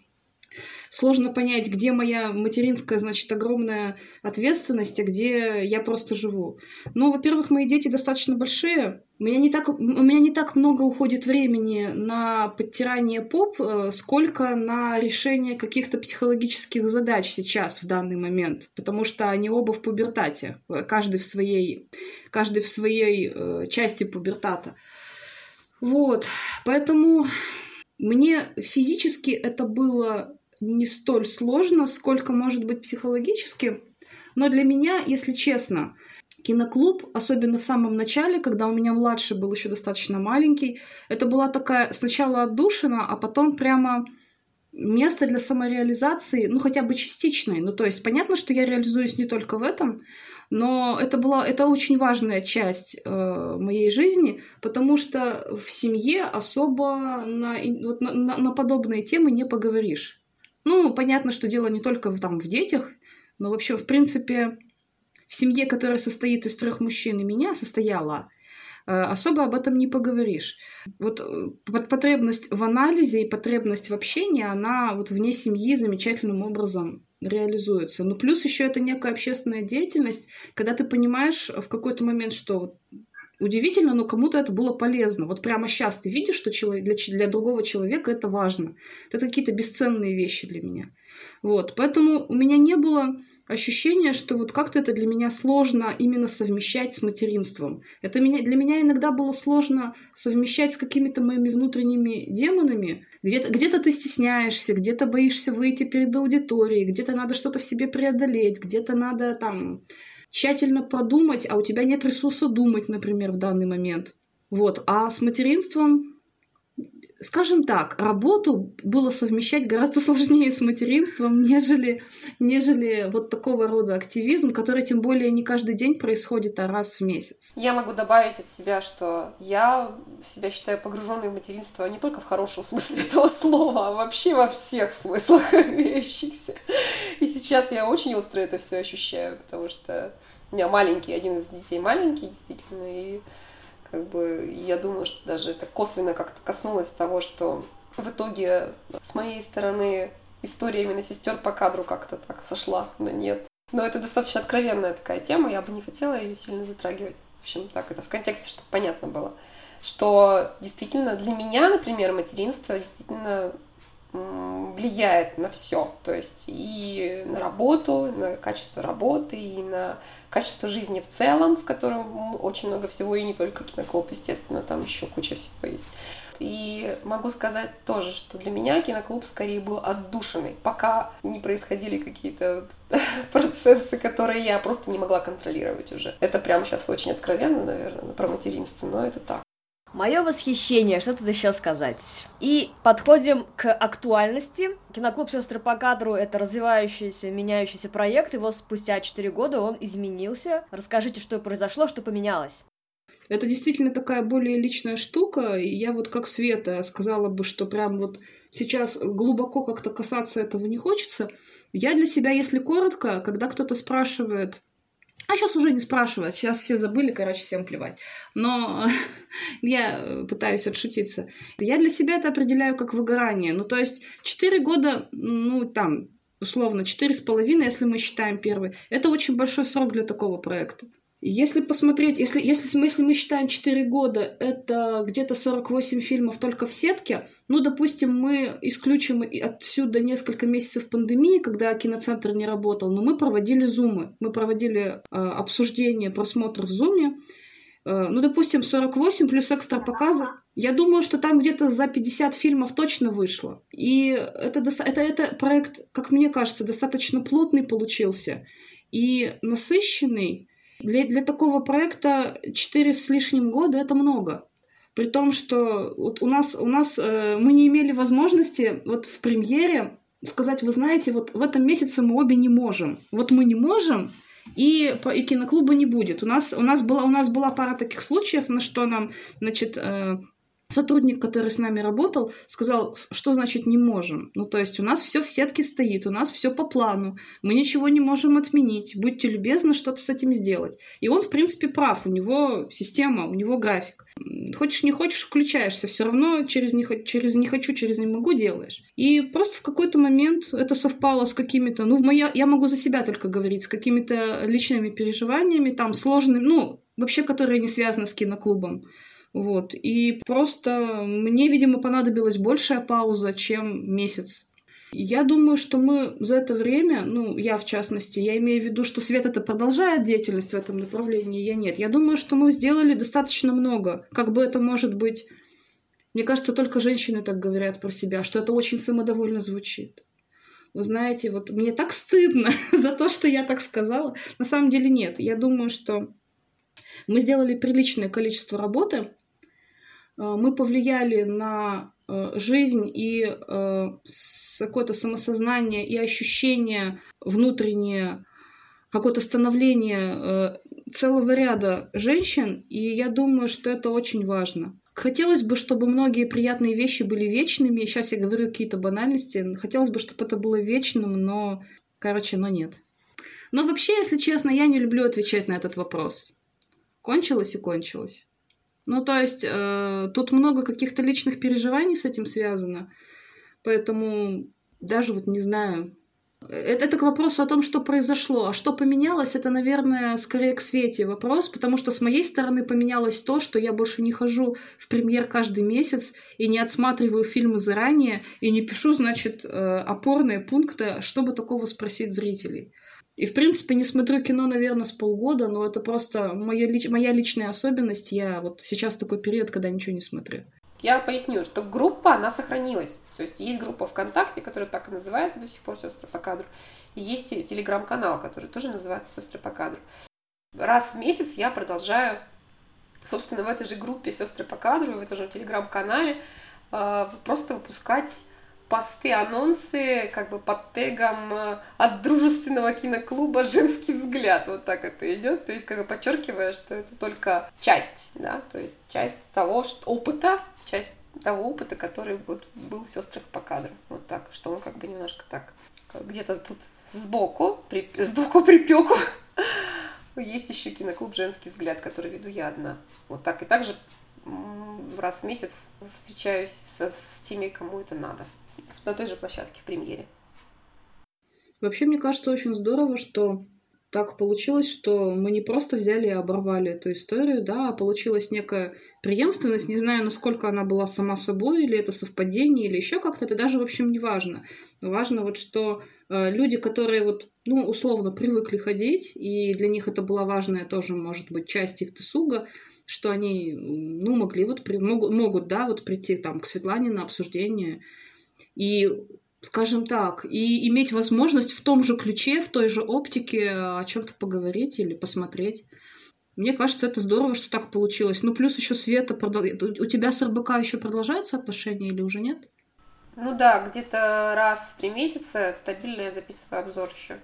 Speaker 1: сложно понять, где моя материнская, значит, огромная ответственность, а где я просто живу. Ну, во-первых, мои дети достаточно большие. У меня не так, у меня не так много уходит времени на подтирание поп, э, сколько на решение каких-то психологических задач сейчас, в данный момент. Потому что они оба в пубертате. Каждый в своей, каждый в своей э, части пубертата. Вот. Поэтому мне физически это было не столь сложно, сколько может быть психологически. Но для меня, если честно, киноклуб, особенно в самом начале, когда у меня младший был еще достаточно маленький, это была такая сначала отдушина, а потом прямо место для самореализации, ну хотя бы частичной. Ну то есть понятно, что я реализуюсь не только в этом, но это была это очень важная часть э, моей жизни, потому что в семье особо на, вот на, на подобные темы не поговоришь. Ну, понятно, что дело не только в, там, в детях, но вообще, в принципе, в семье, которая состоит из трех мужчин и меня, состояла, э, особо об этом не поговоришь. Вот э, потребность в анализе и потребность в общении, она вот вне семьи замечательным образом реализуется. Ну, плюс еще это некая общественная деятельность, когда ты понимаешь в какой-то момент, что удивительно, но кому-то это было полезно. Вот прямо сейчас ты видишь, что для, для другого человека это важно. Это какие-то бесценные вещи для меня. Вот, поэтому у меня не было ощущения, что вот как-то это для меня сложно именно совмещать с материнством. Это меня, для меня иногда было сложно совмещать с какими-то моими внутренними демонами. Где-то где ты стесняешься, где-то боишься выйти перед аудиторией, где-то надо что-то в себе преодолеть, где-то надо там тщательно продумать, а у тебя нет ресурса думать, например, в данный момент. Вот. А с материнством скажем так, работу было совмещать гораздо сложнее с материнством, нежели, нежели вот такого рода активизм, который тем более не каждый день происходит, а раз в месяц.
Speaker 2: Я могу добавить от себя, что я себя считаю погруженной в материнство не только в хорошем смысле этого слова, а вообще во всех смыслах имеющихся. И сейчас я очень остро это все ощущаю, потому что у меня маленький, один из детей маленький, действительно, и как бы я думаю, что даже это косвенно как-то коснулось того, что в итоге с моей стороны история именно сестер по кадру как-то так сошла на нет. Но это достаточно откровенная такая тема, я бы не хотела ее сильно затрагивать. В общем, так это в контексте, чтобы понятно было. Что действительно для меня, например, материнство действительно влияет на все, то есть и на работу, на качество работы, и на качество жизни в целом, в котором очень много всего, и не только киноклуб, естественно, там еще куча всего есть. И могу сказать тоже, что для меня киноклуб скорее был отдушенный, пока не происходили какие-то процессы, которые я просто не могла контролировать уже. Это прямо сейчас очень откровенно, наверное, про материнство, но это так.
Speaker 3: Мое восхищение, что тут еще сказать. И подходим к актуальности. Киноклуб «Сестры по кадру» — это развивающийся, меняющийся проект. Его спустя 4 года он изменился. Расскажите, что произошло, что поменялось.
Speaker 1: это действительно такая более личная штука. И я вот как Света сказала бы, что прям вот сейчас глубоко как-то касаться этого не хочется. Я для себя, если коротко, когда кто-то спрашивает, а сейчас уже не спрашивают, сейчас все забыли, короче, всем плевать. Но я пытаюсь отшутиться. Я для себя это определяю как выгорание. Ну, то есть 4 года, ну, там, условно, четыре с половиной, если мы считаем первый, это очень большой срок для такого проекта. Если посмотреть, если, если, если мы считаем 4 года, это где-то 48 фильмов только в сетке, ну, допустим, мы исключим отсюда несколько месяцев пандемии, когда киноцентр не работал, но мы проводили зумы, мы проводили э, обсуждение, просмотр в зуме, э, ну, допустим, 48 плюс экстра показы. Я думаю, что там где-то за 50 фильмов точно вышло. И это, это, это проект, как мне кажется, достаточно плотный получился и насыщенный. Для, для такого проекта 4 с лишним года это много. При том, что вот у нас, у нас э, мы не имели возможности вот в премьере сказать, вы знаете, вот в этом месяце мы обе не можем. Вот мы не можем, и, и киноклуба не будет. У нас, у, нас была, у нас была пара таких случаев, на что нам, значит, э, сотрудник, который с нами работал, сказал, что значит не можем. Ну, то есть у нас все в сетке стоит, у нас все по плану, мы ничего не можем отменить, будьте любезны что-то с этим сделать. И он, в принципе, прав, у него система, у него график. Хочешь, не хочешь, включаешься, все равно через не, через не хочу, через не могу делаешь. И просто в какой-то момент это совпало с какими-то, ну, моя, я могу за себя только говорить, с какими-то личными переживаниями, там, сложными, ну, вообще, которые не связаны с киноклубом. Вот. И просто мне, видимо, понадобилась большая пауза, чем месяц. Я думаю, что мы за это время, ну, я в частности, я имею в виду, что Свет это продолжает деятельность в этом направлении, я нет. Я думаю, что мы сделали достаточно много. Как бы это может быть... Мне кажется, только женщины так говорят про себя, что это очень самодовольно звучит. Вы знаете, вот мне так стыдно за то, что я так сказала. На самом деле нет. Я думаю, что мы сделали приличное количество работы, мы повлияли на э, жизнь и э, какое-то самосознание и ощущение внутреннее, какое-то становление целого ряда женщин, и я думаю, что это очень важно. Хотелось бы, чтобы многие приятные вещи были вечными. Сейчас я говорю какие-то банальности. Хотелось бы, чтобы это было вечным, но, короче, но нет. Но вообще, если честно, я не люблю отвечать на этот вопрос. Кончилось и кончилось. Ну, то есть э, тут много каких-то личных переживаний с этим связано. Поэтому даже вот не знаю. Это, это к вопросу о том, что произошло. А что поменялось, это, наверное, скорее к Свете вопрос, потому что с моей стороны поменялось то, что я больше не хожу в премьер каждый месяц и не отсматриваю фильмы заранее и не пишу, значит, э, опорные пункты, чтобы такого спросить зрителей. И, в принципе, не смотрю кино, наверное, с полгода, но это просто моя, лич... моя личная особенность. Я вот сейчас такой период, когда ничего не смотрю.
Speaker 2: Я поясню, что группа, она сохранилась. То есть есть группа ВКонтакте, которая так и называется до сих пор «Сестры по кадру». И есть телеграм-канал, который тоже называется «Сестры по кадру». Раз в месяц я продолжаю, собственно, в этой же группе «Сестры по кадру», в этом же телеграм-канале а, просто выпускать посты, анонсы как бы под тегом э, от дружественного киноклуба «Женский взгляд». Вот так это идет. То есть как бы подчеркивая, что это только часть, да, то есть часть того что, опыта, часть того опыта, который вот, был в «Сестрах по кадру». Вот так, что он как бы немножко так где-то тут сбоку, при, сбоку припеку. Есть еще киноклуб «Женский взгляд», который веду я одна. Вот так. И также раз в месяц встречаюсь со, с теми, кому это надо на той же площадке в премьере.
Speaker 1: Вообще, мне кажется, очень здорово, что так получилось, что мы не просто взяли и оборвали эту историю, да, а получилась некая преемственность, не знаю, насколько она была сама собой, или это совпадение, или еще как-то, это даже, в общем, не важно. Важно вот, что э, люди, которые вот, ну, условно привыкли ходить, и для них это была важная тоже, может быть, часть их досуга, что они, ну, могли вот, при, могут, могут, да, вот прийти там к Светлане на обсуждение и скажем так, и иметь возможность в том же ключе, в той же оптике о чем-то поговорить или посмотреть. Мне кажется, это здорово, что так получилось. Ну, плюс еще Света, у тебя с РБК еще продолжаются отношения или уже нет?
Speaker 2: Ну да, где-то раз в три месяца стабильно я записываю обзор еще.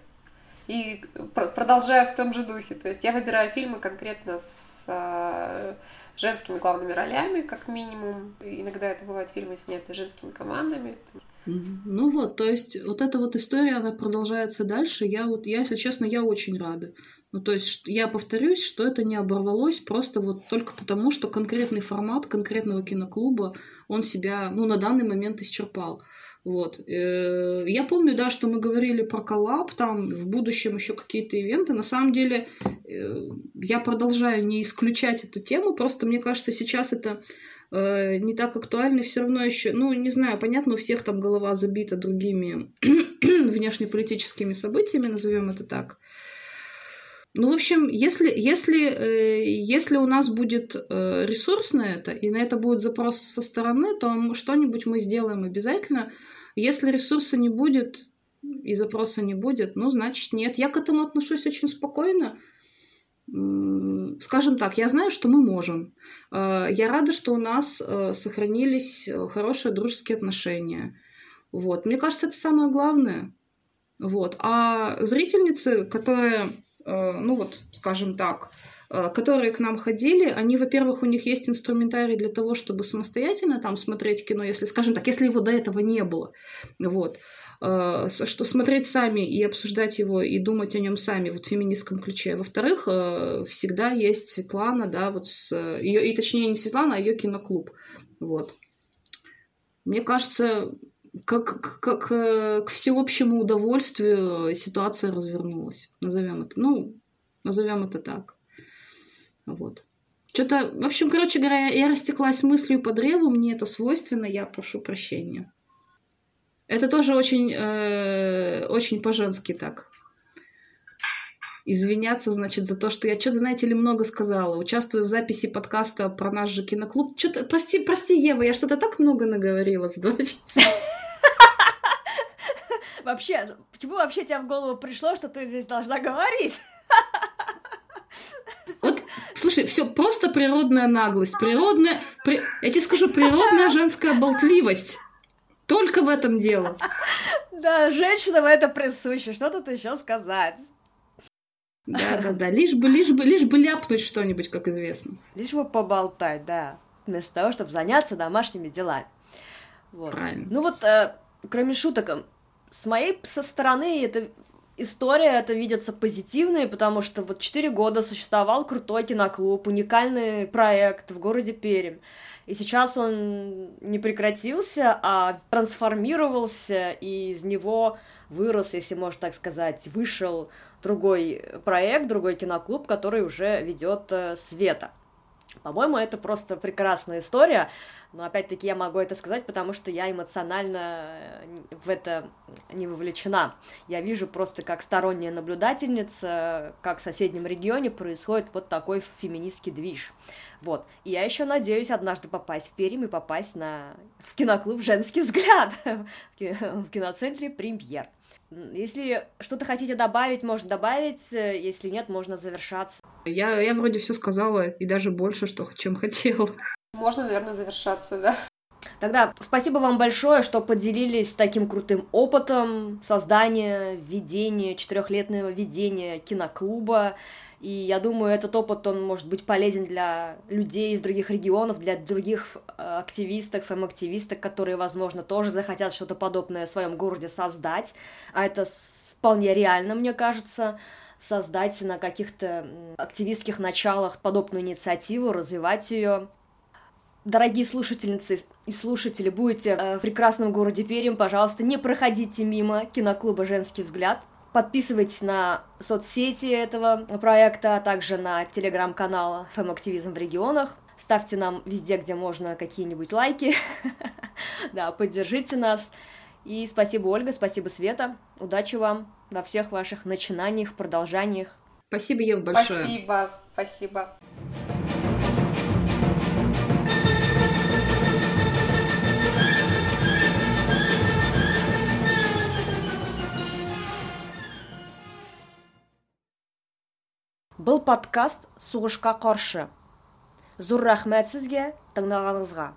Speaker 2: и продолжаю в том же духе. То есть я выбираю фильмы конкретно с а, женскими главными ролями, как минимум. Иногда это бывают фильмы, снятые женскими командами.
Speaker 1: Ну вот, то есть вот эта вот история, она продолжается дальше. Я вот, я, если честно, я очень рада. Ну, то есть я повторюсь, что это не оборвалось просто вот только потому, что конкретный формат конкретного киноклуба, он себя, ну, на данный момент исчерпал. Вот. Э, я помню, да, что мы говорили про коллаб, там в будущем еще какие-то ивенты. На самом деле э, я продолжаю не исключать эту тему, просто мне кажется, сейчас это э, не так актуально, все равно еще, ну, не знаю, понятно, у всех там голова забита другими внешнеполитическими событиями, назовем это так. Ну, в общем, если, если, если у нас будет ресурс на это, и на это будет запрос со стороны, то что-нибудь мы сделаем обязательно. Если ресурса не будет и запроса не будет, ну, значит, нет. Я к этому отношусь очень спокойно. Скажем так, я знаю, что мы можем. Э, я рада, что у нас э, сохранились э, хорошие дружеские отношения. Вот. Мне кажется, это самое главное. Вот. А зрительницы, которые, ну вот, скажем так, Э, которые к нам ходили, они, во-первых, у них есть инструментарий для того, чтобы самостоятельно там смотреть кино, если, скажем так, если его до этого не было. Вот э, что смотреть сами и обсуждать его и думать о нем сами вот в феминистском ключе. Во-вторых, э, всегда есть Светлана, да, вот с ее, и точнее не Светлана, а ее киноклуб. Вот. Мне кажется, как, как, к всеобщему удовольствию ситуация развернулась. Назовем это, ну, назовем это так. Вот. Что-то, в общем, короче говоря, я растеклась мыслью по древу, мне это свойственно, я прошу прощения. Это тоже очень, э, очень по-женски так. Извиняться, значит, за то, что я что-то, знаете ли, много сказала. Участвую в записи подкаста про наш же киноклуб. Что-то, прости, прости, Ева, я что-то так много наговорила за два
Speaker 3: Вообще, почему вообще тебе в голову пришло, что ты здесь должна говорить?
Speaker 1: Слушай, все просто природная наглость, природная, при... я тебе скажу, природная женская болтливость. Только в этом дело.
Speaker 3: Да, женщинам это присуще. Что тут еще сказать?
Speaker 1: Да, да, да. Лишь бы, лишь бы, лишь бы ляпнуть что-нибудь, как известно.
Speaker 3: Лишь бы поболтать, да. Вместо того, чтобы заняться домашними делами. Вот.
Speaker 1: Правильно.
Speaker 3: Ну вот, э, кроме шуток, с моей со стороны это история это видится позитивной, потому что вот четыре года существовал крутой киноклуб, уникальный проект в городе Пермь. И сейчас он не прекратился, а трансформировался, и из него вырос, если можно так сказать, вышел другой проект, другой киноклуб, который уже ведет э, Света. По-моему, это просто прекрасная история. Но опять-таки я могу это сказать, потому что я эмоционально э, в это не вовлечена. Я вижу просто как сторонняя наблюдательница, как в соседнем регионе происходит вот такой феминистский движ. Вот. И я еще надеюсь однажды попасть в Пермь и попасть на... в киноклуб «Женский взгляд» в киноцентре «Премьер». Если что-то хотите добавить, можно добавить, э, если нет, можно завершаться.
Speaker 1: Я, я вроде все сказала, и даже больше, что, чем хотела.
Speaker 2: Можно, наверное, завершаться, да.
Speaker 3: Тогда спасибо вам большое, что поделились таким крутым опытом создания, ведения, четырехлетнего ведения киноклуба. И я думаю, этот опыт, он может быть полезен для людей из других регионов, для других э, активисток, фэм-активисток, которые, возможно, тоже захотят что-то подобное в своем городе создать. А это вполне реально, мне кажется создать на каких-то активистских началах подобную инициативу, развивать ее. Дорогие слушательницы и слушатели, будете э, в прекрасном городе Пермь, пожалуйста, не проходите мимо киноклуба «Женский взгляд». Подписывайтесь на соцсети этого проекта, а также на телеграм-канал «Фэм-активизм в регионах». Ставьте нам везде, где можно, какие-нибудь лайки. Да, поддержите нас. И спасибо, Ольга, спасибо, Света. Удачи вам во всех ваших начинаниях, продолжаниях.
Speaker 1: Спасибо, Ева, большое.
Speaker 2: Спасибо, спасибо.
Speaker 3: Бұл подкаст суғышқа қаршы. Зур рахмәт сізге тыңдағаныңызға.